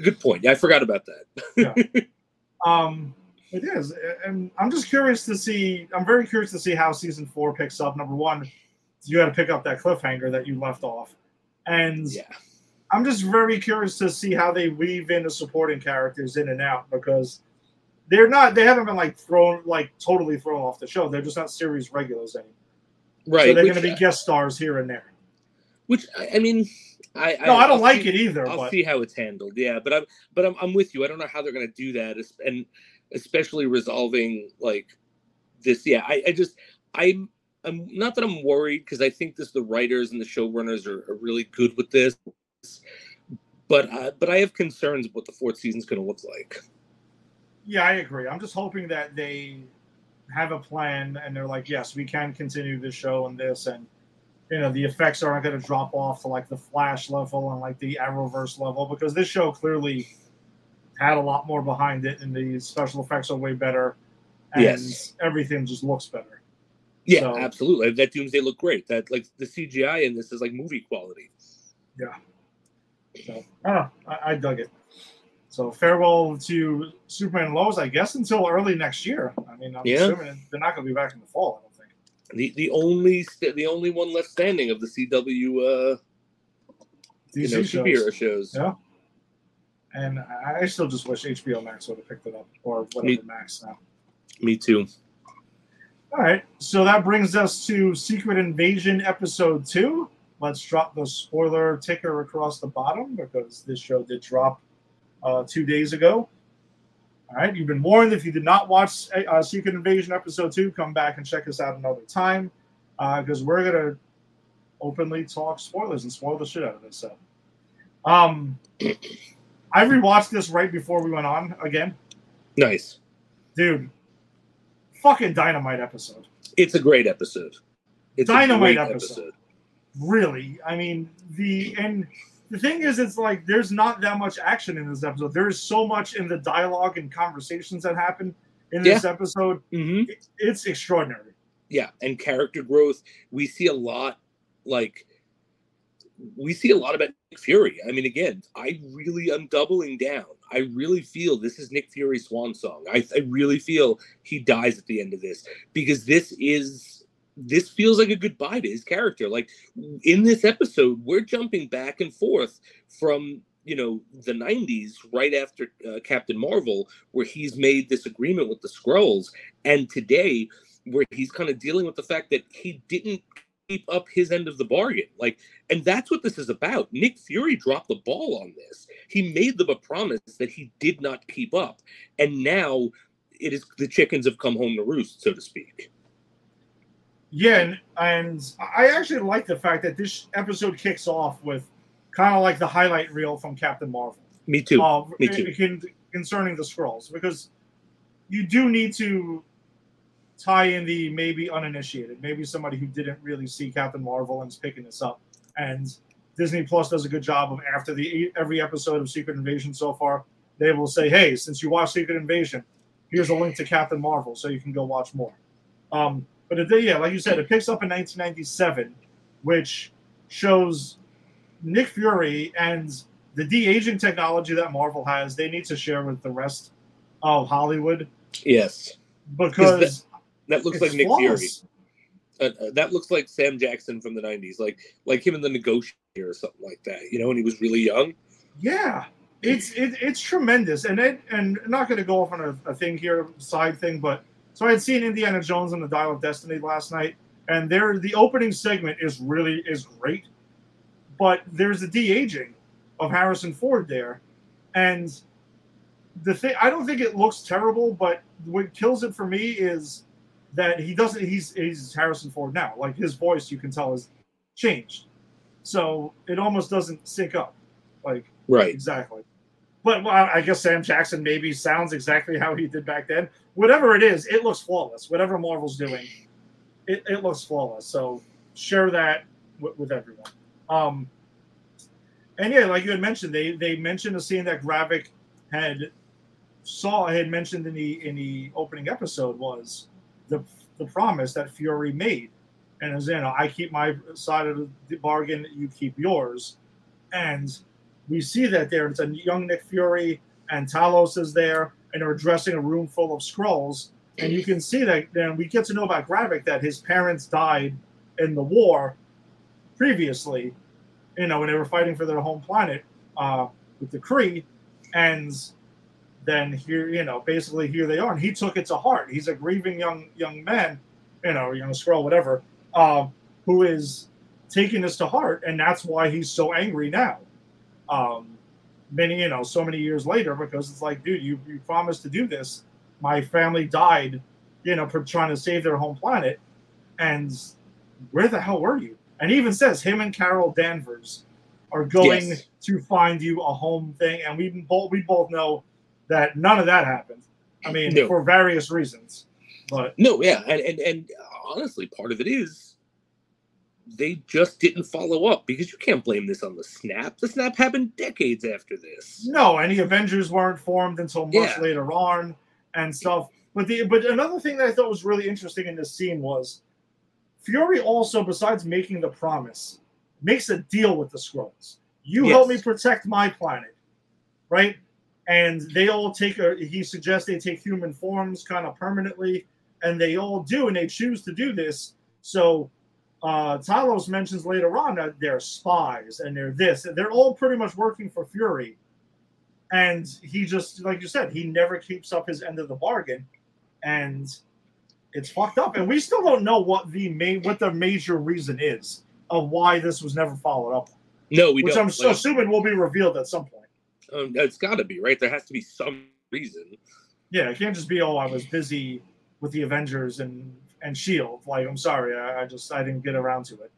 Good point. Yeah, I forgot about that. yeah. um it is and i'm just curious to see i'm very curious to see how season four picks up number one you got to pick up that cliffhanger that you left off and yeah. I'm just very curious to see how they weave in the supporting characters in and out because they're not they haven't been like thrown like totally thrown off the show. They're just not series regulars anymore. Right. so they're going to be guest stars here and there. which I I mean, I No, I, don't I'll like see- it either. I'll but see how it's handled. Yeah, but I'm but I'm I'm with you. I don't know how they're gonna do that, and especially resolving like this. Yeah, I, I just I'm I'm not that I'm worried because I think this the writers and the showrunners are, are really good with this, but uh, but I have concerns what the fourth season's gonna look like. yeah, I agree. I'm just hoping that they have a plan and they're like, yes, we can continue this show and this and you know the effects aren't going to drop off to like the Flash level and like the Arrowverse level because this show clearly had a lot more behind it and the special effects are way better and Yes. everything just looks better. Yeah, So- absolutely. That Doomsday look great. That like the CGI in this is like movie quality. So I don't know. I, I dug it. So farewell to Superman Lois, I guess, until early next year. I mean, I'm Yeah. assuming they're not going to be back in the fall. I don't think. The the only st- the only one left standing of the CW uh you know shows. superhero shows. Yeah. And I I still just wish HBO Max would have picked it up or whatever Me- Max now. Me too. All right, so that brings us to Secret Invasion episode two. Let's drop the spoiler ticker across the bottom because this show did drop uh, two days ago. All right, you've been warned. If you did not watch uh, Secret Invasion episode two, come back and check us out another time because we're gonna openly talk spoilers and spoil the shit out of this. So, um, I rewatched this right before we went on again, Nice. dude. Fucking dynamite episode. It's a great episode. It's a Dynamite great episode. Really i mean the and the thing is it's like there's not that much action in this episode there's so much in the dialogue and conversations that happen in this episode hmm It- it's extraordinary Yeah, and character growth. We see a lot, like we see a lot about Nick Fury. I mean, again, I really am doubling down. I really feel this is Nick Fury's swan song. I, I really feel he dies at the end of this because this is this feels like a goodbye to his character. Like in this episode, we're jumping back and forth from you know the 90s right after uh, captain marvel where he's made this agreement with the Skrulls and today where he's kind of dealing with the fact that he didn't keep up his end of the bargain. Like, and that's what this is about. Nick Fury dropped the ball on this. He made them a promise that he did not keep up. And now it is the chickens have come home to roost, so to speak. Yeah and, and i actually like the fact that this episode kicks off with kind of like the highlight reel from captain marvel Me too. uh, Me too. con- concerning the Skrulls because you do need to tie in the maybe uninitiated, maybe somebody who didn't really see Captain Marvel and is picking this up. And Disney Plus does a good job of after the every episode of Secret Invasion so far, they will say, "Hey, since you watched Secret Invasion, here's a link to Captain Marvel so you can go watch more. Um, but it, yeah, like you said, it picks up in 1997, which shows Nick Fury and the de aging technology that Marvel has. They need to share with the rest of Hollywood Yes, because that looks like Nick flawless. Fury. Uh, uh, that looks like Sam Jackson from the '90s, like like him in the Negotiator or something like that. You know, when he was really young. Yeah, it's it, it's tremendous, and it and I'm not going to go off on a, a thing here, side thing, but so I had seen Indiana Jones and the Dial of Destiny last night, and there the opening segment is really is great, but there's a de aging of Harrison Ford there, and the thing I don't think it looks terrible, but what kills it for me is that he doesn't he's he's Harrison Ford now, like his voice you can tell is changed, so it almost doesn't sync up, like. Right. Exactly. But well, I guess Sam Jackson maybe sounds exactly how he did back then. Whatever it is, it looks flawless. Whatever Marvel's doing, it, it looks flawless. So share that with, with everyone. Um, and yeah, like you had mentioned, they they mentioned a scene that Gravik had saw had mentioned in the in the opening episode was the the promise that Fury made, and as you know, I keep my side of the bargain, you keep yours, and we see that there. It's a young Nick Fury, and Talos is there, and they're addressing a room full of Skrulls. And you can see that then we get to know about Gravik that his parents died in the war previously, you know, when they were fighting for their home planet uh, with the Kree. And then here, you know, basically here they are. And he took it to heart. He's a grieving young young man, you know, young Skrull, whatever, uh, who is taking this to heart. And that's why he's so angry now um, many, you know, so many years later, because it's like, dude, you, you promised to do this. My family died, you know, for trying to save their home planet. And where the hell were you? And he even says him and Carol Danvers are going Yes. to find you a home thing. And we both we both know that none of that happened. I mean, No. for various reasons. But No, yeah, and, and and honestly, part of it is they just didn't follow up because you can't blame this on the snap. The snap happened decades after this. No, and the Avengers weren't formed until much Yeah. later on and stuff. But the but another thing that I thought was really interesting in this scene was Fury also, besides making the promise, makes a deal with the Skrulls. You help me protect my planet, right? And they all take a. He suggests they take human forms kind of permanently, and they all do, and they choose to do this. So uh, Talos mentions later on that they're spies and they're this. They're all pretty much working for Fury. And he just, like you said, he never keeps up his end of the bargain. And it's fucked up. And we still don't know what the main, what the major reason is of why this was never followed up, No, we which don't. Which I'm like, assuming will be revealed at some point. um, it's got to be right. There has to be some reason. Yeah, it can't just be, oh, I was busy with the Avengers and and Shield. Like, I'm sorry, I, I just I didn't get around to it.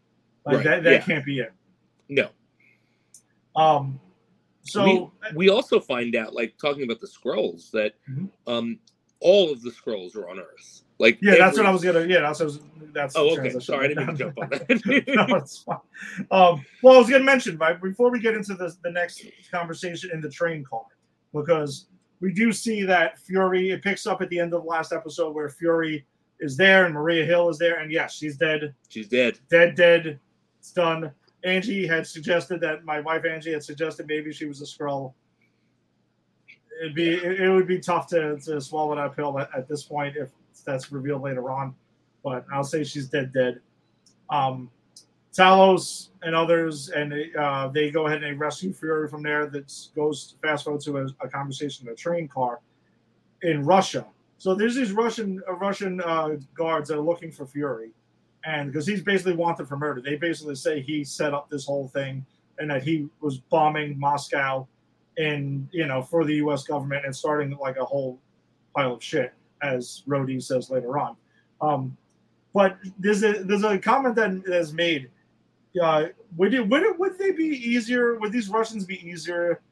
Like Right, that that yeah. can't be it. No. Um, so we, we also find out, like talking about the Skrulls, that Mhm. um, all of the Skrulls are on Earth. Like yeah, that's what I was gonna. Yeah, that's was, that's. Oh, okay. Sorry, I didn't mean to jump on that. no, it's fine. Um, well, I was gonna mention, right before we get into the the next conversation in the train car, because we do see that Fury. It picks up at the end of the last episode where Fury is there and Maria Hill is there, and yes, she's dead. She's dead. dead, dead. It's done. Angie had suggested that my wife Angie had suggested maybe she was a Skrull. It'd be it, would be tough to, to swallow that pill at, at this point if that's revealed later on. But I'll say she's dead, dead. Um, Talos and others, and uh, they go ahead and they rescue Fury from there. That goes fast forward to a, a conversation in a train car in Russia. So there's these Russian uh, Russian uh, guards that are looking for Fury and because he's basically wanted for murder. They basically say he set up this whole thing and that he was bombing Moscow and you know for the U.S. government and starting like a whole pile of shit, as Rhodey says later on. Um, but there's a there's a comment that is made. Uh, would it would it would they be easier? Would these Russians be easier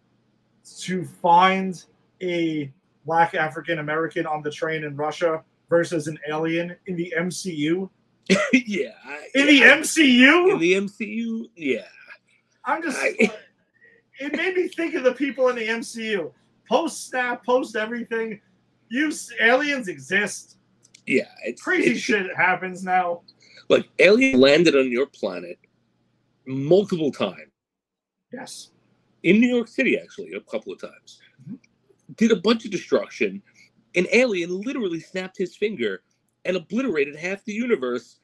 to find a black African American on the train in Russia versus an alien in the MCU? yeah. I- In the yeah, MCU? In the MCU, yeah. I'm just. I- it made me think of the people in the MCU. Post snap, post everything. you aliens exist. Yeah, it's Crazy it's, shit happens now. Look, alien landed on your planet multiple times Yes. in New York City, actually, a couple of times. Mhm. Did a bunch of destruction. An alien literally snapped his finger and obliterated half the universe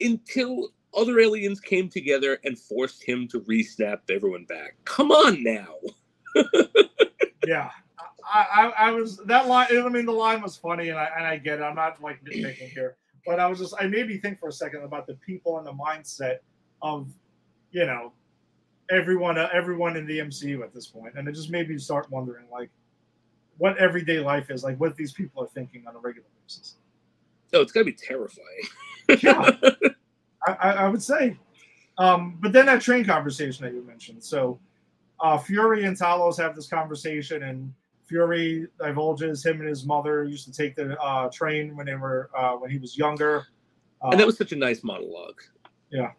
until other aliens came together and forced him to re-snap everyone back. Come on now. Yeah. I, I, I was that line. I mean, the line was funny, and I and I get it. I'm not like nitpicking here, but I was just. I made me think for a second about the people and the mindset of, you know, everyone everyone in the MCU at this point, and it just made me start wondering like, what everyday life is like, what these people are thinking on a regular basis. No, it's gotta be terrifying. Yeah. I, I, would say. Um, but then that train conversation that you mentioned. So uh, Fury and Talos have this conversation, and Fury divulges him and his mother used to take the uh, train when they were uh, when he was younger. Uh, and that was such a nice monologue. Yeah.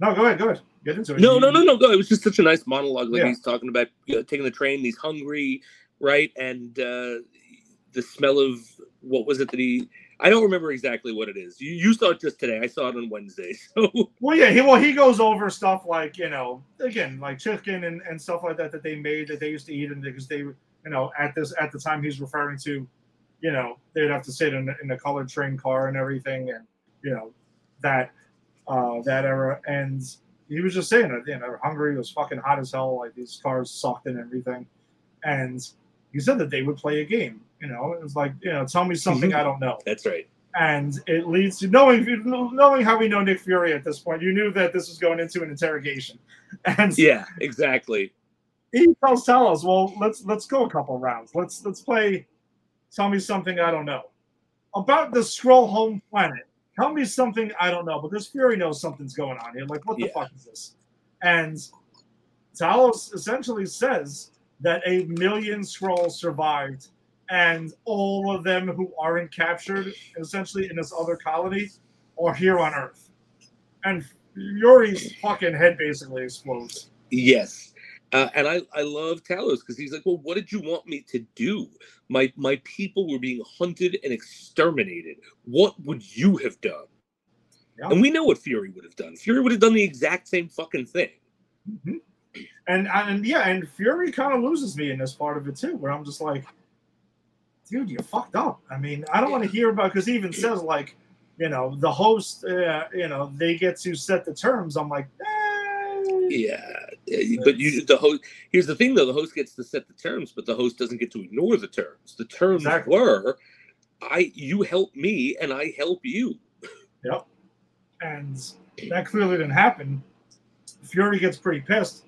No, go ahead, go ahead, get into it. No, no, no, no, no. It was just such a nice monologue. Like Yeah. he's talking about you know, taking the train. He's hungry, right? And uh, the smell of what was it that he? I don't remember exactly what it is. You, you saw it just today. I saw it on Wednesday. So Well, yeah, he well he goes over stuff like you know again like chicken and, and stuff like that that they made that they used to eat and because they you know at this at the time he's referring to, you know they'd have to sit in in a colored train car and everything and you know that uh that era and he was just saying that you know hungry it was fucking hot as hell like these cars sucked and everything and he said that they would play a game you know it was like you know tell me something mhm. I don't know that's right. and it leads to knowing knowing how we know Nick Fury at this point. You knew that this was going into an interrogation, and Yeah, exactly. he tells Talos, "Well, let's let's go a couple rounds. Let's let's play. Tell me something I don't know about the Skrull home planet. Tell me something I don't know because Fury knows something's going on here. Like, what the Yeah. fuck is this?" And Talos essentially says that a million Skrulls survived, and all of them who aren't captured, essentially in this other colony, are here on Earth. And Fury's fucking head basically explodes. Yes. Uh, and I, I love Talos because he's like, well, what did you want me to do? My my people were being hunted and exterminated. What would you have done? And we know what Fury would have done. Fury would have done the exact same fucking thing. Mhm. And and yeah, and Fury kind of loses me in this part of it too, where I'm just like, dude, you fucked up. I mean, I don't want to hear about because he even says like, you know, the host, uh, you know, they get to set the terms. I'm like, eh. Yeah, but you the host. Here's the thing, though: the host gets to set the terms, but the host doesn't get to ignore the terms. The terms Exactly. were, I you help me and I help you. Yep, and that clearly didn't happen. Fury gets pretty pissed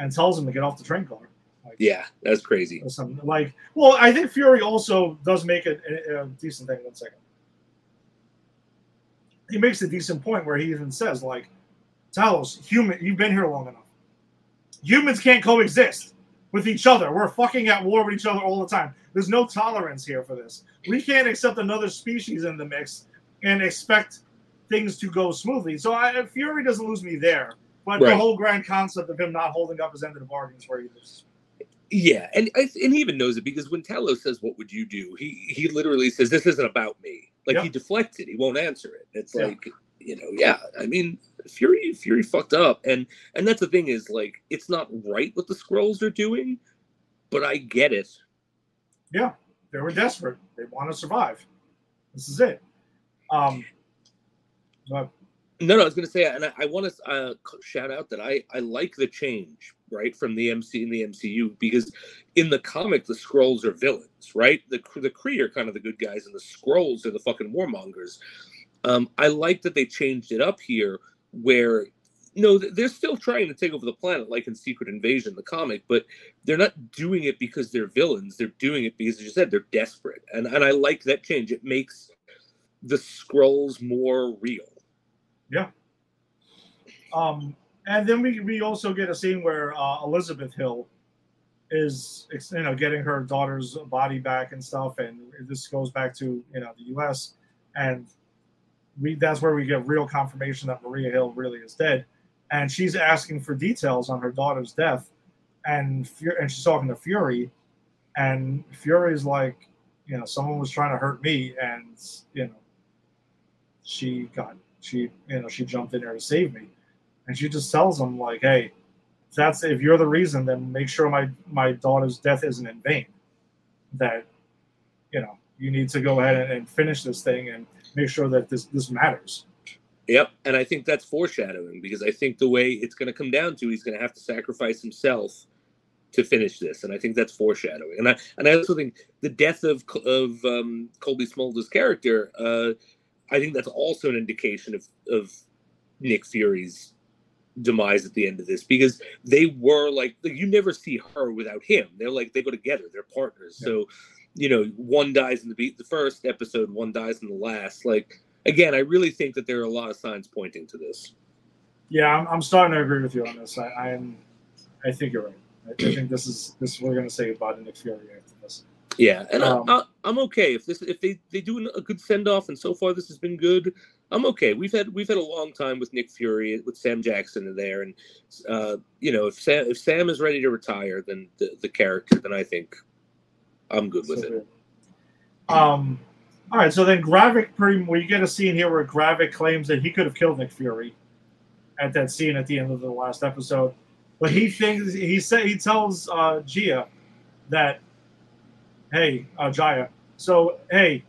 and tells him to get off the train car. Like, Yeah, that's crazy. something like. Well, I think Fury also does make a, a, a decent thing. One second. He makes a decent point where he even says, like, Talos, human, you've been here long enough. Humans can't coexist with each other. We're fucking at war with each other all the time. There's no tolerance here for this. We can't accept another species in the mix and expect things to go smoothly. So I, Fury doesn't lose me there. But the whole grand concept of him not holding up his end of the bargain is where he loses. Yeah, and and he even knows it because when Talos says, "What would you do?" he he literally says, "This isn't about me." Like Yeah. he deflects it. He won't answer it. It's like you know, yeah. I mean, Fury Fury fucked up, and and that's the thing is like it's not right what the Skrulls are doing, but I get it. Yeah, they were desperate. They want to survive. This is it. Um, but No, no, I was going to say, and I, I want to uh, shout out that I I like the change right from the MC in the MCU because in the comic the Skrulls are villains, right? The the Kree are kind of the good guys, and the Skrulls are the fucking warmongers. Um, I like that they changed it up here, where no, they're still trying to take over the planet, like in Secret Invasion, the comic, but they're not doing it because they're villains. They're doing it because, as you said, they're desperate, and and I like that change. It makes the Skrulls more real. Um, and then we we also get a scene where uh, Elizabeth Hill is you know getting her daughter's body back and stuff, and this goes back to you know the U.S. and we that's where we get real confirmation that Maria Hill really is dead, and she's asking for details on her daughter's death, and and she's talking to Fury, and Fury's like, you know, someone was trying to hurt me, and you know, she got she you know she jumped in there to save me, and she just tells him like, hey, if that's if you're the reason, then make sure my my daughter's death isn't in vain. That you know you need to go ahead and, and finish this thing and make sure that this this matters. Yep, and I think that's foreshadowing because I think the way it's going to come down to, he's going to have to sacrifice himself to finish this, and I think that's foreshadowing. And I and I also think the death of of um, Cobie Smulders' character, uh, I think that's also an indication of of Nick Fury's demise at the end of this because they were like you never see her without him. They're like they go together. They're partners. Yeah. So you know, one dies in the beat the first episode, one dies in the last. Like again, I really think that there are a lot of signs pointing to this. Yeah, I'm, I'm starting to agree with you on this. I, I'm, I think you're right. I, I think this is this what we're going to say goodbye to Nick Fury. Yeah, and um, I, am okay if this if they they do a good send off, and so far this has been good. I'm okay. We've had we've had a long time with Nick Fury with Sam Jackson in there, and uh, you know if Sam if Sam is ready to retire, then the, the character, then I think I'm good with so it. Good. Um, all right, so then Gravik, pretty we get a scene here where Gravik claims that he could have killed Nick Fury at that scene at the end of the last episode, but he thinks he said he tells uh, G'iah that, hey, uh, Jaya, so hey,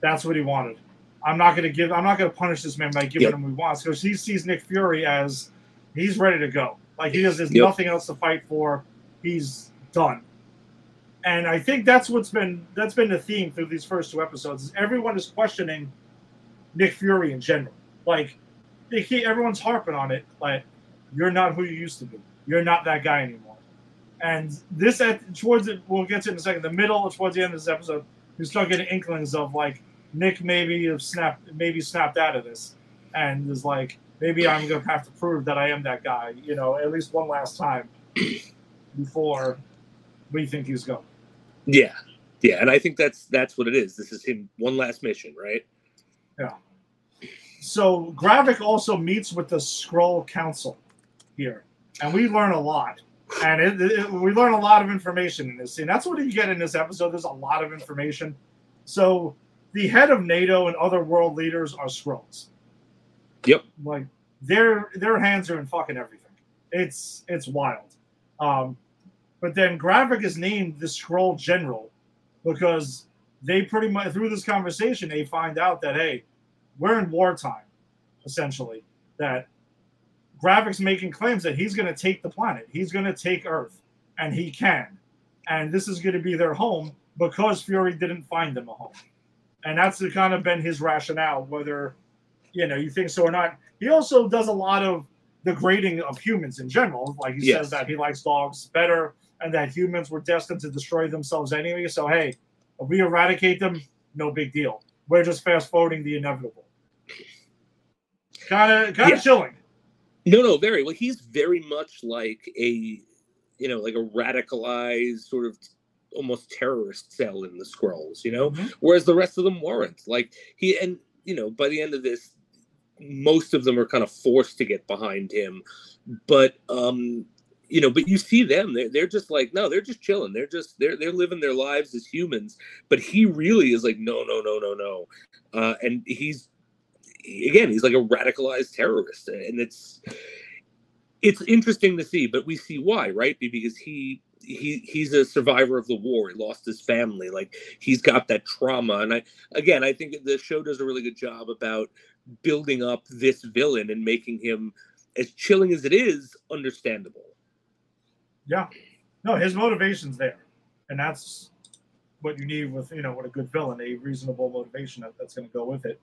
that's what he wanted. I'm not gonna give. I'm not gonna punish this man by giving yep. him what he wants because he sees Nick Fury as he's ready to go. Like he has, there's yep. nothing else to fight for. He's done and I think that's what's been that's been the theme through these first two episodes. Is everyone is questioning Nick Fury in general. Like, he, everyone's harping on it. Like, you're not who you used to be. You're not that guy anymore. And this at towards it, we'll get to it in a second. The middle towards the end of this episode, you start getting inklings of like Nick maybe have snapped, maybe snapped out of this, and is like, maybe I'm gonna have to prove that I am that guy. You know, at least one last time before we think he's going. Yeah, yeah, and I think that's that's what it is. This is him one last mission, right? Yeah. So Gravik also meets with the Skrull Council here, and we learn a lot. And it, it, we learn a lot of information in this scene. That's what you get in this episode. There's a lot of information. So the head of NATO and other world leaders are Skrulls. Yep. Like their their hands are in fucking everything. It's it's wild. Um, but then Gravik is named the Skrull General because they pretty much through this conversation they find out that hey, we're in wartime, essentially. That Gravik's making claims that he's going to take the planet, he's going to take Earth, and he can, and this is going to be their home because Fury didn't find them a home, and that's kind of been his rationale. Whether you know you think so or not, he also does a lot of the grading of humans in general. Like he yes. says that he likes dogs better and that humans were destined to destroy themselves anyway. So hey, if we eradicate them, no big deal. We're just fast forwarding the inevitable. Kind of, kind of yeah. chilling. No, no, very well. He's very much like a, you know, like a radicalized sort of almost terrorist cell in the Skrulls, you know, mm-hmm. whereas the rest of them weren't. Like he and you know, by the end of this, most of them are kind of forced to get behind him, but um you know, but you see them, they're, they're just like, no, they're just chilling. They're just, they're, they're living their lives as humans. But he really is like, no, no, no, no, no. Uh, and he's, again, he's like a radicalized terrorist. And it's, it's interesting to see, but we see why, right? Because he, he he's a survivor of the war. He lost his family. Like he's got that trauma. And I again I think the show does a really good job about building up this villain and making him as chilling as it is, understandable. Yeah. No, his motivation's there. And that's what you need with, you know, what a good villain, a reasonable motivation that, that's going to go with it.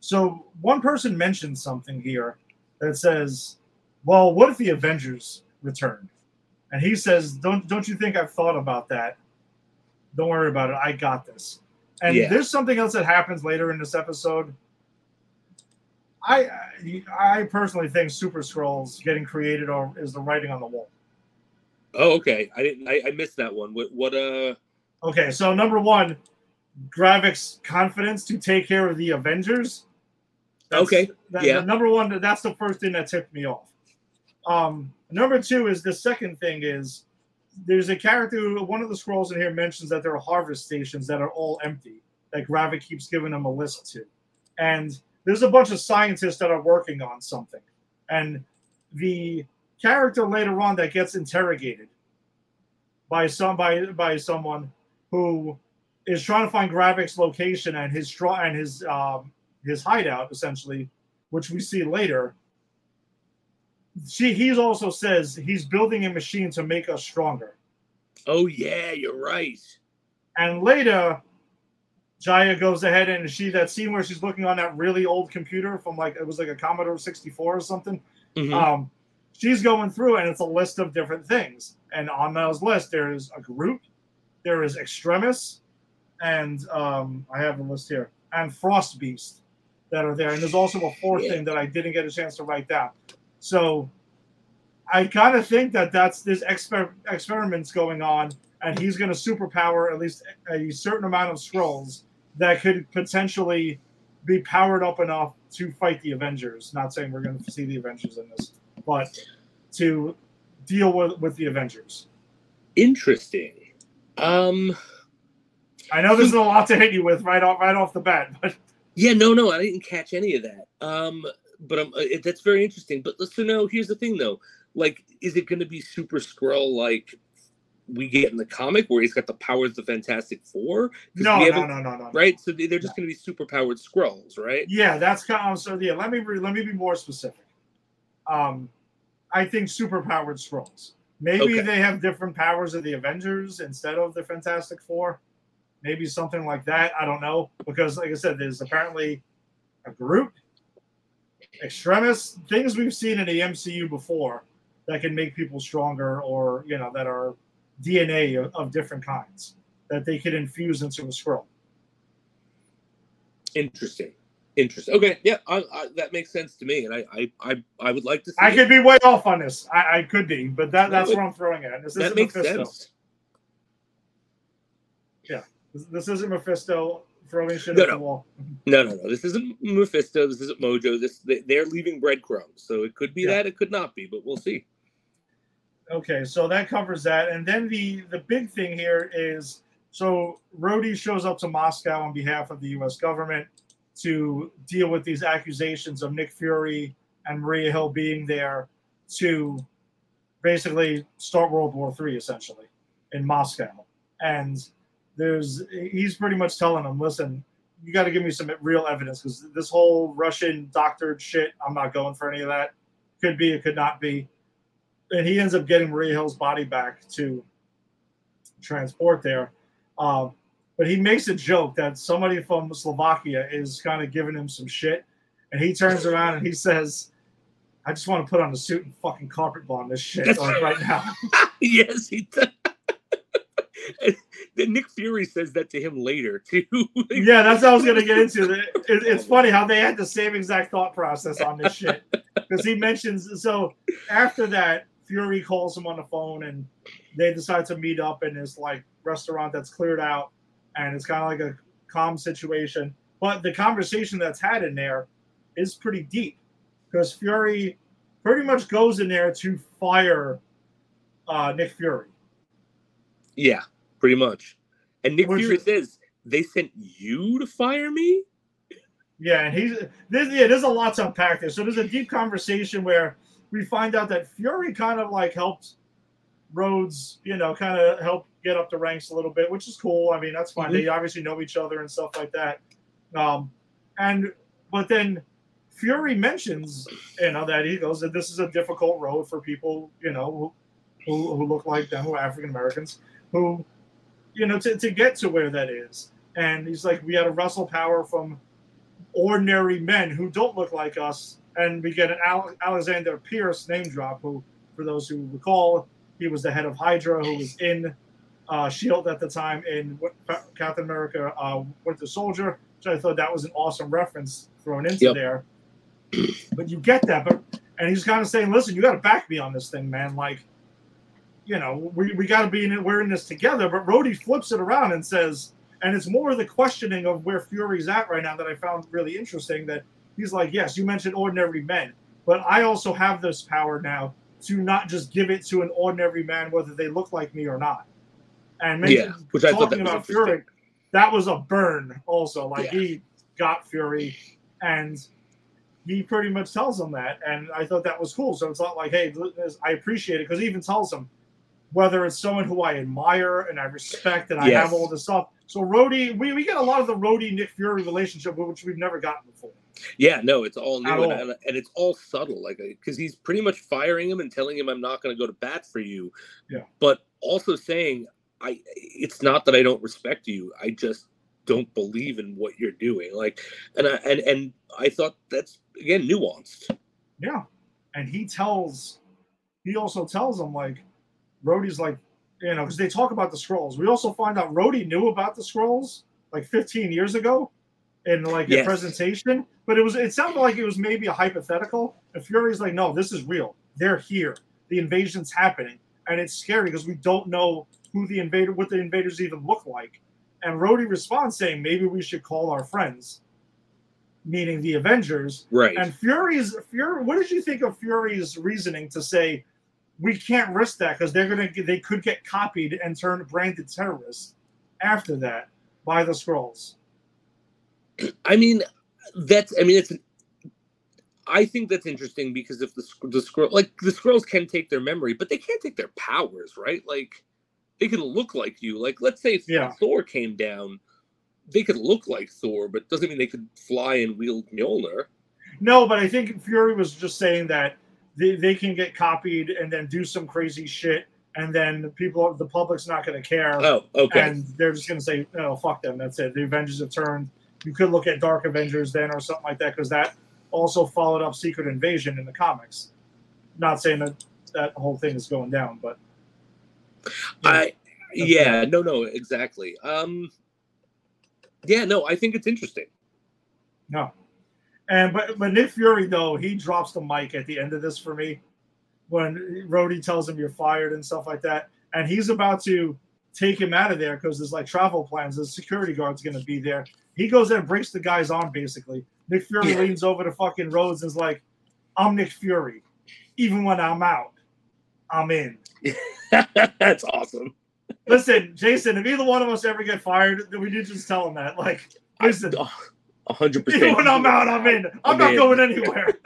So one person mentioned something here that says, well, what if the Avengers returned? And he says, don't don't you think I've thought about that? Don't worry about it. I got this. And yeah. there's something else that happens later in this episode. I I personally think Super Skrulls getting created or is the writing on the wall. Oh, okay. I didn't. I, I missed that one. What? What? Uh. Okay, so number one, Gravik's confidence to take care of the Avengers. That's, okay. That, yeah. Number one, that's the first thing that tipped me off. Um, number two is the second thing is there's a character. One of the Skrulls in here mentions that there are harvest stations that are all empty. That Gravik keeps giving them a list to, and there's a bunch of scientists that are working on something, and the character later on that gets interrogated by some by by someone who is trying to find Gravik's location and his and his um, his hideout essentially, which we see later. She he's also says he's building a machine to make us stronger. Oh yeah, you're right. And later, Jaya goes ahead and she that scene where she's looking on that really old computer from like it was like a Commodore 64 or something. Mhm. Um, she's going through and it's a list of different things. And on those list, there is a group, there is Extremis, and um, I have a list here, and Frost Beast that are there. And there's also a fourth Yeah. thing that I didn't get a chance to write down. So I kind of think that that's there's exper- experiments going on, and he's going to superpower at least a certain amount of Skrulls that could potentially be powered up enough to fight the Avengers. Not saying we're going to see the Avengers in this, but to deal with with the Avengers. Interesting. Um. I know this is a lot to hit you with right off right off the bat, but Yeah, no, no, I didn't catch any of that. Um, but um, it, that's very interesting. But so no, here's the thing though. Like, is it going to be Super Skrull like we get in the comic where he's got the powers of the Fantastic Four? no, no, no, no, no. Right, so they- they're just going to be super powered Skrulls, right? Yeah, that's kind of so. Yeah, let me re, let me be more specific. Um, I think super powered Skrulls. Maybe they have different powers of the Avengers instead of the Fantastic Four. Maybe something like that. I don't know because, like I said, there's apparently a group, extremis, things we've seen in the MCU before that can make people stronger, or you know, that are DNA of, of different kinds that they could infuse into a Skrull. Interesting, interesting. Okay, yeah, I, I, that makes sense to me, and I, I, I, I would like to see. I it. could be way off on this. I, I could be, but that, That that's what I'm throwing at. This that makes sense. This, this isn't Mephisto throwing shit No, at no. the wall. No, no, no. This isn't Mephisto. This isn't Mojo. This they, they're leaving breadcrumbs, so it could be Yeah. that. It could not be, but we'll see. Okay, so that covers that, and then the the big thing here is so Rhodey shows up to Moscow on behalf of the U.S. government to deal with these accusations of Nick Fury and Maria Hill being there to basically start World War Three, essentially, in Moscow. And there's he's pretty much telling them, listen, you got to give me some real evidence because this whole Russian doctored shit, I'm not going for any of that. Could be, it could not be. And he ends up getting Maria Hill's body back to transport there. Um, but he makes a joke that somebody from Slovakia is kind of giving him some shit. And he turns around and he says, I just want to put on a suit and fucking carpet bomb this shit like, right now. yes, he does. Nick Fury says that to him later too. yeah, that's what I was gonna get into. It, it- it's funny how they had the same exact thought process on this shit because he mentions. So after that, Fury calls him on the phone, and they decide to meet up in this like restaurant that's cleared out, and it's kind of like a calm situation. But the conversation that's had in there is pretty deep because Fury pretty much goes in there to fire uh, Nick Fury. yeah, pretty much. And Nick Which Fury is- says they sent you to fire me. Yeah, and he's there's yeah, there's a lot to unpack there. So there's a deep conversation where we find out that Fury kind of like helped Rhodes, you know, kind of help get up the ranks a little bit, which is cool. I mean, that's fine. They obviously know each other and stuff like that. Um, and but then Fury mentions, you know, that he goes that this is a difficult road for people, you know, who, who, who look like them, who are African Americans, who, you know, to, to get to where that is. And he's like, we had to wrestle power from ordinary men who don't look like us. And we get an Al- Alexander Pierce name drop, who, for those who recall, he was the head of Hydra, who was in uh, Shield at the time in Captain America: uh, Winter Soldier. So I thought that was an awesome reference thrown into Yep. there. But you get that, but and he's kind of saying, "Listen, you got to back me on this thing, man. Like, you know, we, we got to be in it. We're in this together." But Rhodey flips it around and says, and it's more the questioning of where Fury's at right now that I found really interesting. That he's like, "Yes, you mentioned ordinary men, but I also have this power now to not just give it to an ordinary man, whether they look like me or not. And Yeah, which I thought that about Fury, that was a burn. Also, like Yeah. he got Fury, and he pretty much tells him that, and I thought that was cool. So it's not like, hey, I appreciate it because he even tells him whether it's someone who I admire and I respect and I Yes. have all this stuff. So Rhodey, we, we get a lot of the Rhodey Nick Fury relationship, which we've never gotten before. Yeah, no, it's all new and, all. and, it's all subtle, like uh, because he's pretty much firing him and telling him I'm not going to go to bat for you. Yeah. But also saying I, it's not that I don't respect you. I just don't believe in what you're doing. Like, and I and and I thought that's again nuanced. Yeah. And he tells, he also tells him, like, Rhodey's like, you know, because they talk about the Skrulls. We also find out Rhodey knew about the Skrulls like 15 years ago in like a presentation, but it was, it sounded like it was maybe a hypothetical. And Fury's like, no, this is real. They're here. The invasion's happening. And it's scary because we don't know who the invader, what the invaders even look like. And Rhodey responds saying, maybe we should call our friends, meaning the Avengers, Right. and Fury's Fury. What did you think of Fury's reasoning to say we can't risk that because they're gonna they could get copied and turned branded terrorists after that by the Skrulls? I mean, that's. I mean, it's. I think that's interesting because if the the Skrull like the Skrulls can take their memory, but they can't take their powers, right? Like they can look like you. Like let's say if Yeah. Thor came down, they could look like Thor, but doesn't mean they could fly and wield Mjolnir. No, but I think Fury was just saying that they, they can get copied and then do some crazy shit, and then people, the public's not going to care, Oh, okay. and they're just going to say, "No, fuck them." That's it. The Avengers have turned. You could look at Dark Avengers then, or something like that, because that also followed up Secret Invasion in the comics. Not saying that that whole thing is going down, but I yeah, no, no, exactly. Um, yeah, no, I think it's interesting. No. And but but Nick Fury though he drops the mic at the end of this for me when Rhodey tells him you're fired and stuff like that, and he's about to take him out of there because there's like travel plans. The security guard's gonna be there. He goes in and breaks the guy's arm basically. Nick Fury Yeah. leans over to fucking Rhodes and is like, "I'm Nick Fury. Even when I'm out, I'm in." That's awesome. Listen, Jason, if either one of us ever get fired, then we need to just tell him that. Like, listen, a hundred percent. when I'm out, I'm in. I'm, I'm not in. going anywhere.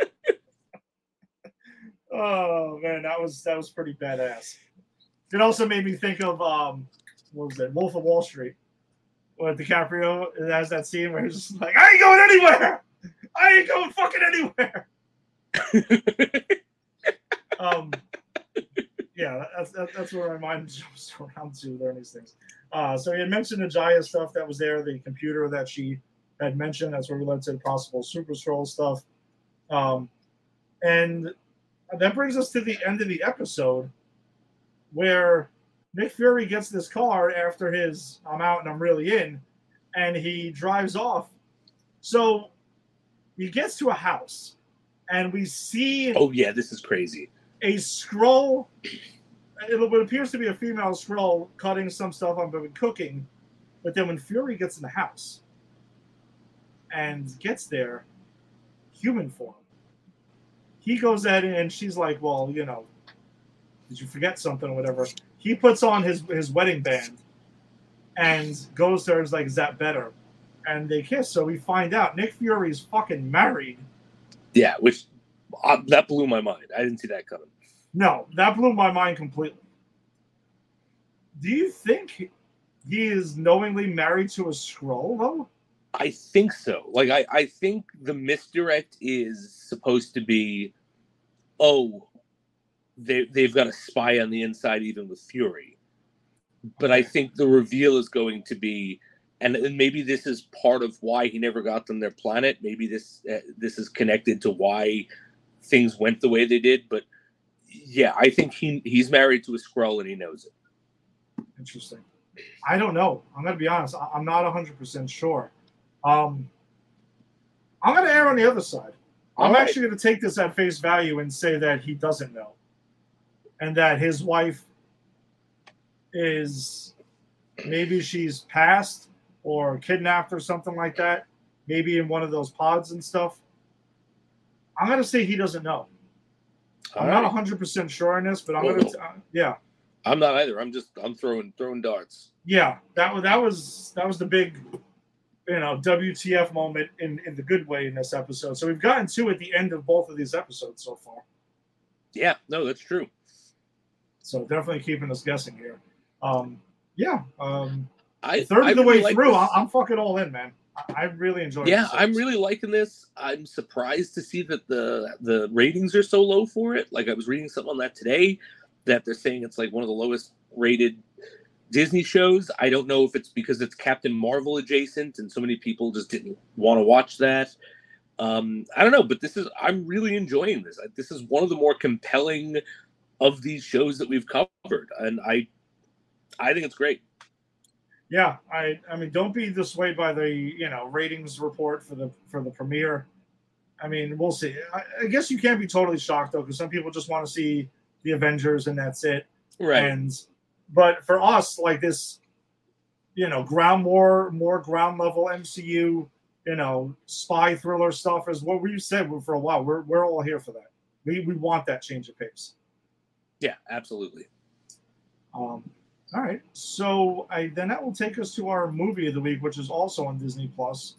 oh man, that was that was pretty badass. It also made me think of um, what was it, Wolf of Wall Street, where DiCaprio has that scene where he's just like, "I ain't going anywhere. I ain't going fucking anywhere." Um, yeah, that's that's, that's where my mind jumps around to learn these things. Uh, so he had mentioned the G'iah stuff that was there, the computer that she had mentioned. That's where we led to the possible Super Skrull stuff. Um, and that brings us to the end of the episode where Nick Fury gets this car after his I'm out and I'm really in, and he drives off. So he gets to a house, and we see oh yeah, this is crazy. a Skrull. It, it appears to be a female Skrull cutting some stuff up and cooking. But then when Fury gets in the house and gets there, human form, he goes at it and she's like, Well, you know, did you forget something or whatever? He puts on his, his wedding band and goes to her and is like, Is that better? And they kiss. So we find out Nick Fury is fucking married. Yeah, which uh, that blew my mind. I didn't see that coming. No, that blew my mind completely. Do you think he is knowingly married to a Skrull though? I think so. Like I, I think the misdirect is supposed to be, oh, they they've got a spy on the inside even with Fury. But I think the reveal is going to be, and, and maybe this is part of why he never got them their planet. Maybe this uh, this is connected to why things went the way they did. But yeah, I think he he's married to a Skrull and he knows it. Interesting. I don't know. I'm gonna be honest. I'm not 100 percent sure. Um, I'm gonna err on the other side. I'm All right. actually gonna take this at face value and say that he doesn't know, and that his wife is maybe she's passed or kidnapped or something like that. Maybe in one of those pods and stuff. I'm gonna say he doesn't know. I'm All not 100 percent sure on this, but I'm gonna. Uh, yeah, I'm not either. I'm just I'm throwing throwing darts. yeah. That was that was that was the big, you know, WTF moment in in the good way in this episode. So we've gotten two at the end of both of these episodes so far. Yeah, no, that's true. So definitely keeping us guessing here. Um, yeah. Um, I third I of the really way like through, this. I'm fucking all in, man. I, I really enjoy. yeah, I'm really liking this. I'm surprised to see that the the ratings are so low for it. Like I was reading something on that today that they're saying it's like one of the lowest rated Disney shows. I don't know if it's because it's Captain Marvel adjacent and so many people just didn't want to watch that. Um, I don't know, but this is I'm really enjoying this. This is one of the more compelling of these shows that we've covered, and I I think it's great. Yeah, I I mean, don't be dissuaded by the you know ratings report for the for the premiere. I mean, we'll see. I, I guess you can't be totally shocked though, because some people just want to see the Avengers and that's it. Right. And but for us, like this, you know, ground more more ground level MCU, you know, spy thriller stuff is what we've said for a while. We're we're all here for that. We we want that change of pace. yeah, absolutely. Um, all right, so I then that will take us to our movie of the week, which is also on Disney Plus,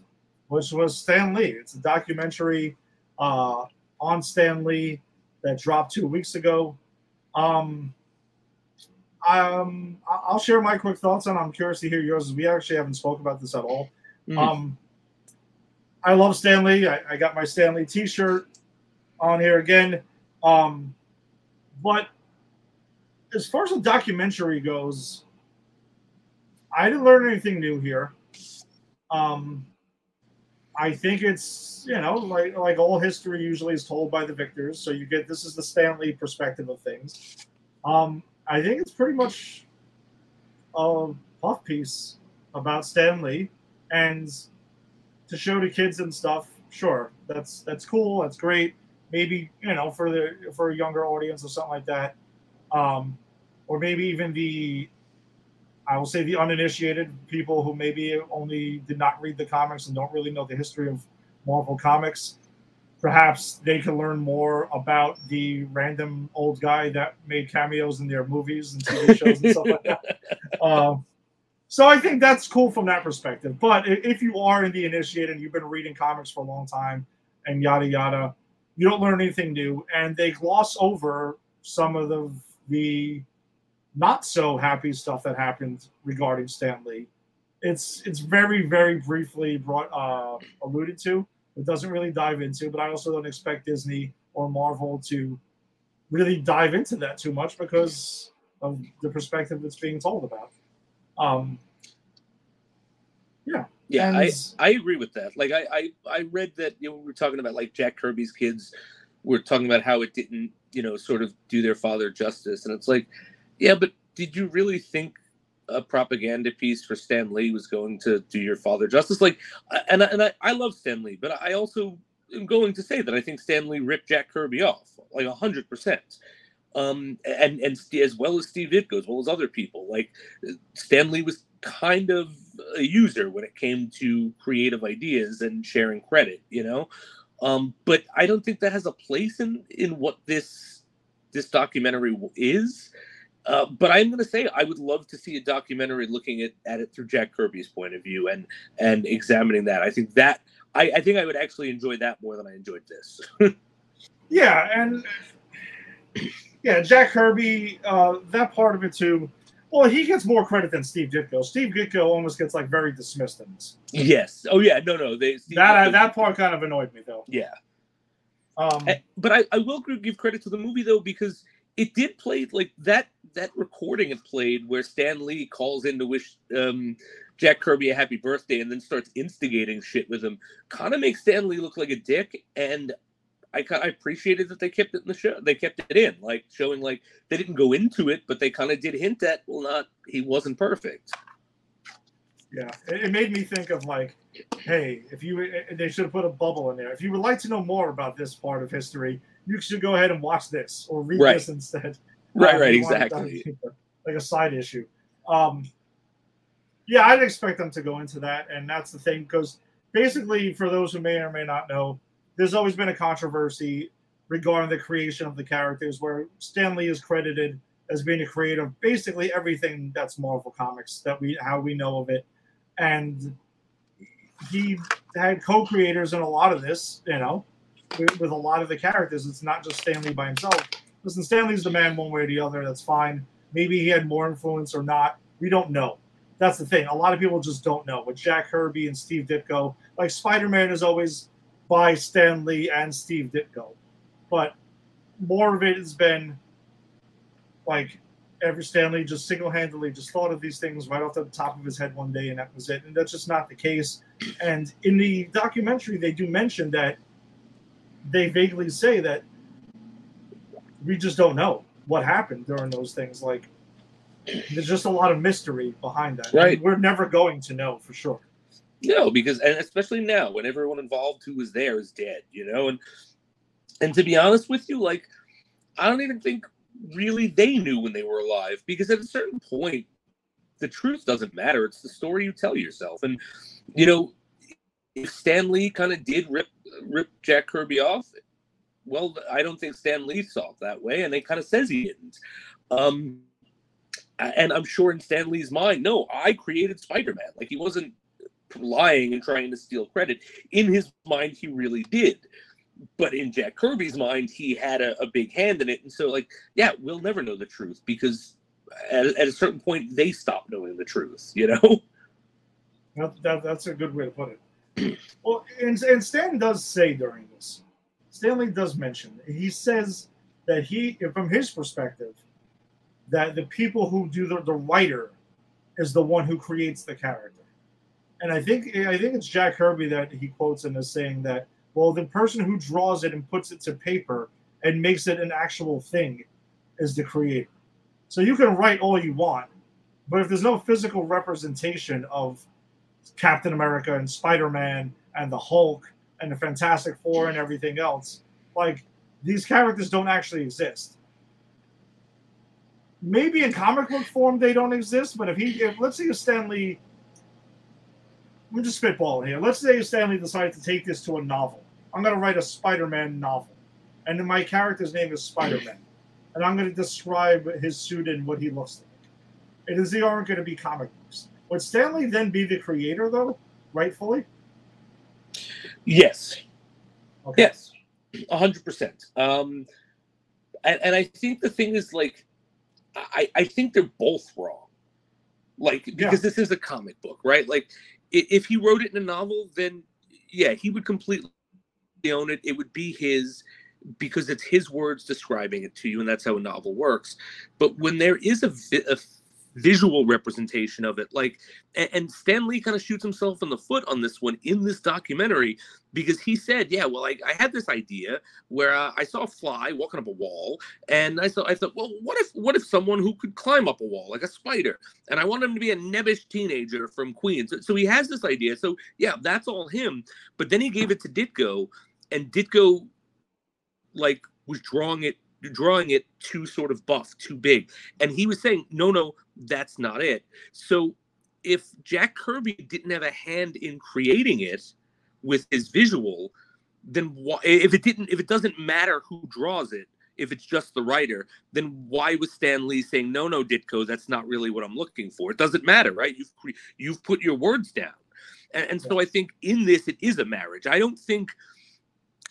which was Stan Lee. It's a documentary uh, on Stan Lee that dropped two weeks ago. Um, um, I- I'll share my quick thoughts on. I'm curious to hear yours. We actually haven't spoke about this at all. Mhm. Um, I love Stan Lee. I, I got my Stan Lee T-shirt on here again. Um, but as far as the documentary goes, I didn't learn anything new here. Um, I think it's you know like like all history usually is told by the victors, so you get this is the Stan Lee perspective of things. Um, I think it's pretty much a puff piece about Stan Lee and to show to kids and stuff. Sure, that's that's cool. That's great. Maybe you know for the for a younger audience or something like that, um, or maybe even the I will say the uninitiated people who maybe only did not read the comics and don't really know the history of Marvel comics. Perhaps they can learn more about the random old guy that made cameos in their movies and TV shows and stuff like that. Um, so I think that's cool from that perspective. But if you are in the initiated and you've been reading comics for a long time and yada yada, you don't learn anything new, and they gloss over some of the the not so happy stuff that happened regarding Stan Lee. It's it's very very briefly brought uh, alluded to. It doesn't really dive into, but I also don't expect Disney or Marvel to really dive into that too much because of the perspective that's being told about. Um, Yeah, And- I, I agree with that. Like I, I I read that you know we were talking about like Jack Kirby's kids were talking about how it didn't you know sort of do their father justice, and it's like, yeah, but did you really think a propaganda piece for Stan Lee was going to do your father justice? Like, and I, and I, I love Stan Lee, but I also am going to say that I think Stan Lee ripped Jack Kirby off like hundred percent. Um, and and as well as Steve Ditko, as well as other people, like Stan Lee was kind of a user when it came to creative ideas and sharing credit, you know. Um, but I don't think that has a place in in what this this documentary is. Uh, but I'm going to say I would love to see a documentary looking at, at it through Jack Kirby's point of view and and examining that. I think that I, I think I would actually enjoy that more than I enjoyed this. yeah, and yeah, Jack Kirby, uh, that part of it too. Well, he gets more credit than Steve Ditko. Steve Ditko almost gets like very dismissed in this. yes. Oh yeah. No. No. They Steve That Ditko- that part kind of annoyed me though. Yeah. Um, Eh, but I, I will give credit to the movie though because it did play like that that recording it played where Stan Lee calls in to wish um, Jack Kirby a happy birthday and then starts instigating shit with him kind of makes Stan Lee look like a dick and I, I appreciated that they kept it in the show they kept it in like showing like they didn't go into it but they kind of did hint at well not he wasn't perfect Yeah, it, it made me think of like, hey, if you eh, they should have put a bubble in there. If you would like to know more about this part of history, you should go ahead and watch this or read Right. this instead. Right right if you want to exactly like a side issue. Um, yeah, I'd expect them to go into that, and that's the thing because basically, for those who may or may not know, there's always been a controversy regarding the creation of the characters, where Stan Lee is credited as being a creator of basically everything that's Marvel Comics that we how we know of it, and he had co-creators in a lot of this, you know, with, with a lot of the characters. It's not just Stan Lee by himself. Listen, Stan Lee's the man one way or the other. That's fine. Maybe he had more influence or not. We don't know. That's the thing. A lot of people just don't know. With Jack Kirby and Steve Ditko, like Spider Man is always by Stan Lee and Steve Ditko, but more of it has been like every Stan Lee just single handedly just thought of these things right off the top of his head one day, and that was it. And that's just not the case. And in the documentary, they do mention that they vaguely say that we just don't know what happened during those things. Like, there's just a lot of mystery behind that. Right. And we're never going to know for sure. No, because and especially now when everyone involved who was there is dead, you know, and and to be honest with you, like I don't even think really they knew when they were alive because at a certain point the truth doesn't matter. It's the story you tell yourself. And you know, if Stan Lee kind of did rip rip Jack Kirby off, well, I don't think Stan Lee saw it that way, and they kind of says he didn't. Um, and I'm sure in Stan Lee's mind, no, I created Spider-Man. Like he wasn't lying and trying to steal credit. In his mind, he really did. But in Jack Kirby's mind, he had a, a big hand in it. And so, like, yeah, we'll never know the truth because at, at a certain point, they stop knowing the truth, you know? That, that, that's a good way to put it. well, and, and Stan does say during this, Stan Lee does mention, he says that he, from his perspective, that the people who do the, the writer is the one who creates the character. And I think I think it's Jack Kirby that he quotes in as saying that, well, the person who draws it and puts it to paper and makes it an actual thing is the creator. So you can write all you want, but if there's no physical representation of Captain America and Spider Man and the Hulk and the Fantastic Four and everything else, like these characters don't actually exist. Maybe in comic book form they don't exist, but if he, if let's say if Stan Lee, we're just spitballing here. Let's say Stan Lee decided to take this to a novel. I'm going to write a Spider-Man novel, and then my character's name is Spider-Man, and I'm going to describe his suit and what he looks like. It is they aren't going to be comic books. Would Stan Lee then be the creator, though, rightfully? Yes. Okay. Yes. A hundred percent. Um and, and I think the thing is like I, I think they're both wrong. Like because Yeah. this is a comic book, right? Like if he wrote it in a novel, then yeah, he would completely own it. It would be his because it's his words describing it to you, and that's how a novel works. But when there is a, vi- a visual representation of it, like and, Stan Lee kind of shoots himself in the foot on this one in this documentary because he said, "Yeah, well, I, I had this idea where uh, I saw a fly walking up a wall, and I thought, I thought, well, what if, what if someone who could climb up a wall like a spider, and I want him to be a nebbish teenager from Queens. So, so he has this idea. So yeah, that's all him. But then he gave it to Ditko, and Ditko, like, was drawing it, drawing it too sort of buff, too big, and he was saying, no, no, that's not it. So if Jack Kirby didn't have a hand in creating it with his visual, then why, if it didn't, if it doesn't matter who draws it, if it's just the writer, then why was Stan Lee saying no, no, Ditko, that's not really what I'm looking for? It doesn't matter, right? You've cre- you've put your words down, and, and so I think in this it is a marriage. I don't think.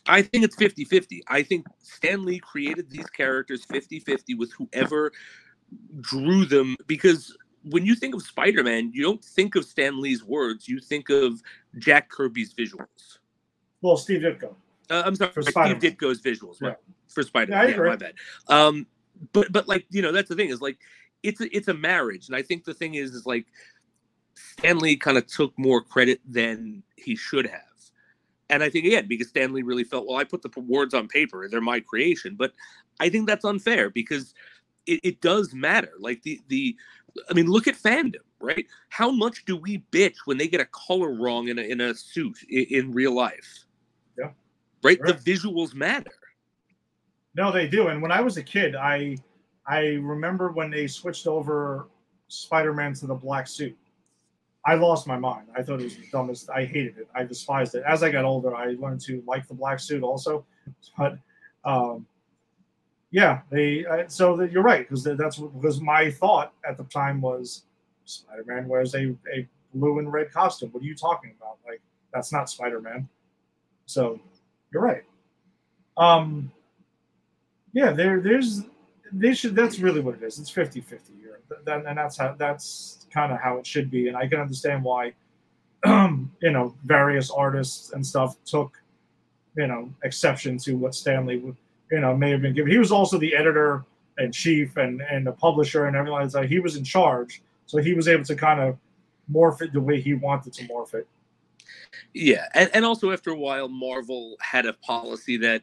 I think it's 50 50. I think Stan Lee created these characters 50 50 with whoever drew them because when you think of Spider Man, you don't think of Stan Lee's words, you think of Jack Kirby's visuals. Well, Steve Ditko. Uh, I'm sorry, For Steve Spider-Man. Ditko's visuals, right? For Spider Yeah, yeah, my bad. Um, but but like you know, that's the thing is like it's a, it's a marriage, and I think the thing is is like Stan Lee kind of took more credit than he should have. And I think again because Stan Lee really felt well, I put the words on paper; they're my creation. But I think that's unfair because it, it does matter. Like the the, I mean, look at fandom, right? How much do we bitch when they get a color wrong in a in a suit in, in real life? Yeah. Right. Sure. The visuals matter. No, they do. And when I was a kid, I I remember when they switched over Spider-Man to the black suit. I lost my mind. I thought it was the dumbest. I hated it. I despised it. As I got older, I learned to like the black suit also. But um, yeah, they. Uh, so that you're right because that's because my thought at the time was Spider-Man wears a, a blue and red costume. What are you talking about? Like that's not Spider-Man. So you're right. Um, yeah, there, there's, they should. That's really what it is. It's 50-50 here, that, and that's how that's kind of how it should be. And I can understand why, you know, various artists and stuff took, you know, exception to what Stan Lee, you know, may have been given. He was also the editor and chief and and the publisher and everything like that. He was in charge, so he was able to kind of morph it the way he wanted to morph it. Yeah, and, and also after a while, Marvel had a policy that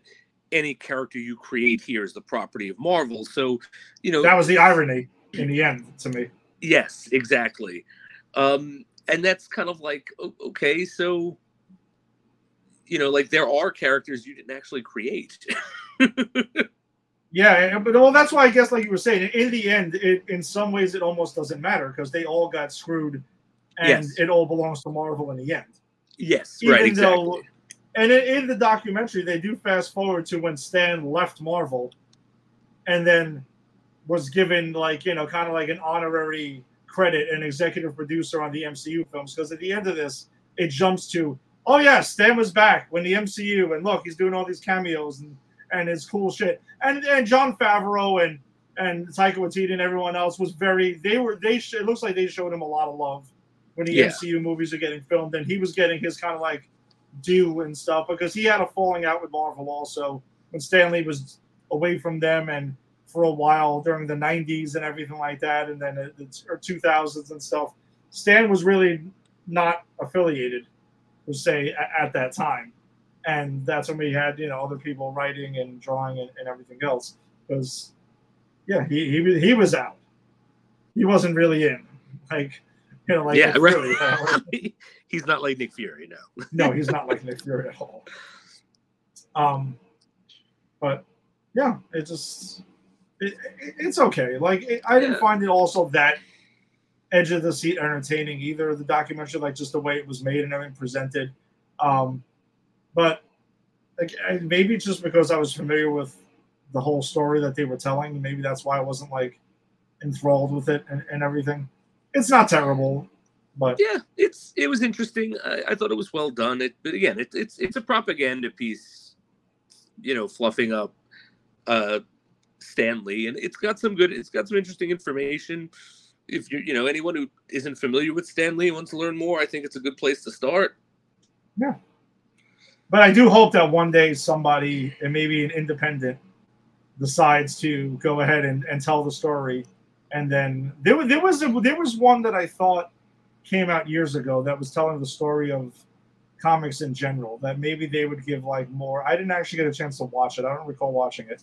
any character you create here is the property of Marvel. So, you know, that was the irony in the end to me. Yes, exactly. Um, and that's kind of like okay, so you know, like there are characters you didn't actually create. yeah, but well, that's why I guess, like you were saying, in the end, it, in some ways, it almost doesn't matter because they all got screwed, and yes. it all belongs to Marvel in the end. Yes, Even right, exactly. Though, and in, in the documentary, they do fast forward to when Stan left Marvel, and then was given like you know kind of like an honorary credit and executive producer on the MCU films because at the end of this it jumps to oh yeah Stan was back when the MCU and look he's doing all these cameos and and his cool shit. And and Jon Favreau and and Taika Waititi and everyone else was very they were they Sh- it looks like they showed him a lot of love when the yeah. MCU movies are getting filmed and he was getting his kind of like due and stuff because he had a falling out with Marvel also when Stan Lee was away from them and for a while during the 90s and everything like that and then the or 2000s and stuff. Stan was really not affiliated per se at, at, that time. And that's when we had you know other people writing and drawing and, and everything else because yeah he, he he was out. He wasn't really in. Like you know like yeah right. Fury, he's not like nick fury no. No he's not like nick fury at all. Um but yeah it just it, it's okay. Like it, I didn't find it also that edge of the seat entertaining either. The documentary, like just the way it was made and everything presented. Um, but like maybe just because I was familiar with the whole story that they were telling, maybe that's why I wasn't like enthralled with it and, and everything. It's not terrible, but yeah, it's it was interesting. I, I thought it was well done. It, but again, it, it's it's a propaganda piece, you know, fluffing up uh, Stan Lee, and it's got some good, it's got some interesting information. If you you know anyone who isn't familiar with Stan Lee wants to learn more, I think it's a good place to start. Yeah, but I do hope that one day somebody, and maybe an independent, decides to go ahead and, and tell the story. And then there, there was a, there was one that I thought came out years ago that was telling the story of comics in general. That maybe they would give like more. I didn't actually get a chance to watch it. I don't recall watching it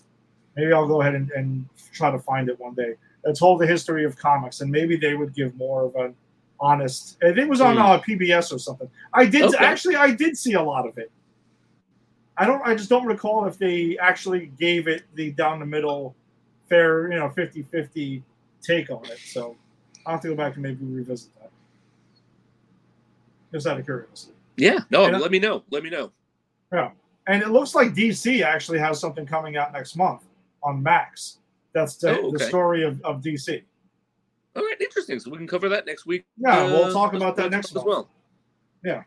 Maybe I'll go ahead and, and try to find it one day. That told the history of comics, and maybe they would give more of an honest. I think it was on uh, PBS or something. I did okay. actually. I did see a lot of it. I don't. I just don't recall if they actually gave it the down the middle, fair, you know, 50-50 take on it. So I'll have to go back and maybe revisit that. Just out of curiosity. Yeah. No. And let me know. Let me know. Yeah. And it looks like DC actually has something coming out next month on Max. That's the, oh, okay. the story of, of DC. All right, interesting. So we can cover that next week. Yeah, uh, we'll talk about that next as well. Yeah.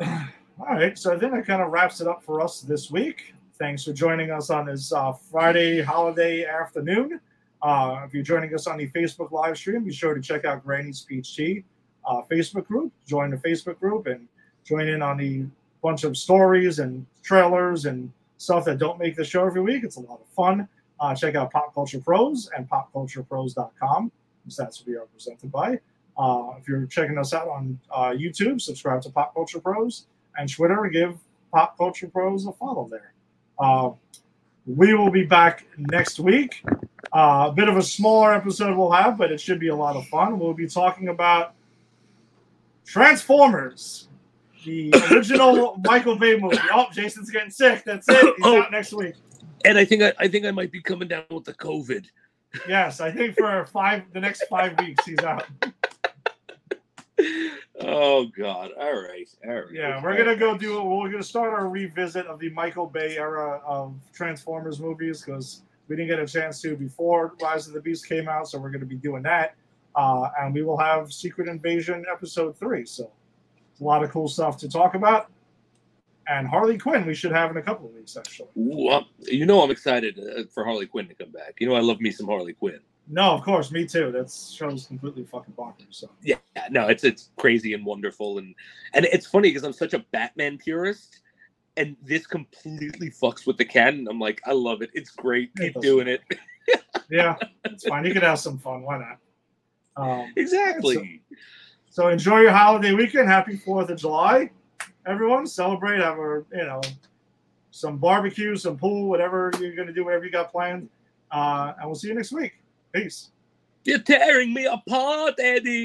All right, so I think that kind of wraps it up for us this week. Thanks for joining us on this uh, Friday holiday afternoon. Uh, if you're joining us on the Facebook live stream, be sure to check out Granny's Peach Tea uh, Facebook group. Join the Facebook group and join in on the bunch of stories and trailers and stuff that don't make the show every week. It's a lot of fun. Uh, check out Pop Culture Pros and popculturepros.com. That's what we are presented by. Uh, if you're checking us out on uh, YouTube, subscribe to Pop Culture Pros and Twitter. Give Pop Culture Pros a follow there. Uh, we will be back next week. Uh, a bit of a smaller episode we'll have, but it should be a lot of fun. We'll be talking about Transformers the original Michael Bay movie. Oh, Jason's getting sick. That's it. He's oh, out next week. And I think I, I think I might be coming down with the COVID. Yes, I think for five the next five weeks he's out. oh God! All right, all right. Yeah, we're gonna go do. We're gonna start our revisit of the Michael Bay era of Transformers movies because we didn't get a chance to before Rise of the Beast came out, so we're gonna be doing that. Uh, and we will have Secret Invasion episode three. So a lot of cool stuff to talk about. And Harley Quinn, we should have in a couple of weeks, actually. I'm- you know, I'm excited uh, for Harley Quinn to come back. You know, I love me some Harley Quinn. No, of course, me too. That show's completely fucking bonkers. So Yeah, no, it's it's crazy and wonderful, and and it's funny because I'm such a Batman purist, and this completely fucks with the canon. I'm like, I love it. It's great. Keep does. doing it. yeah, it's fine. You can have some fun. Why not? Um, exactly. So enjoy your holiday weekend. Happy Fourth of July, everyone. Celebrate. Have a you know some barbecue, some pool, whatever you're gonna do, whatever you got planned. Uh, and we'll see you next week. Peace. You're tearing me apart, Eddie.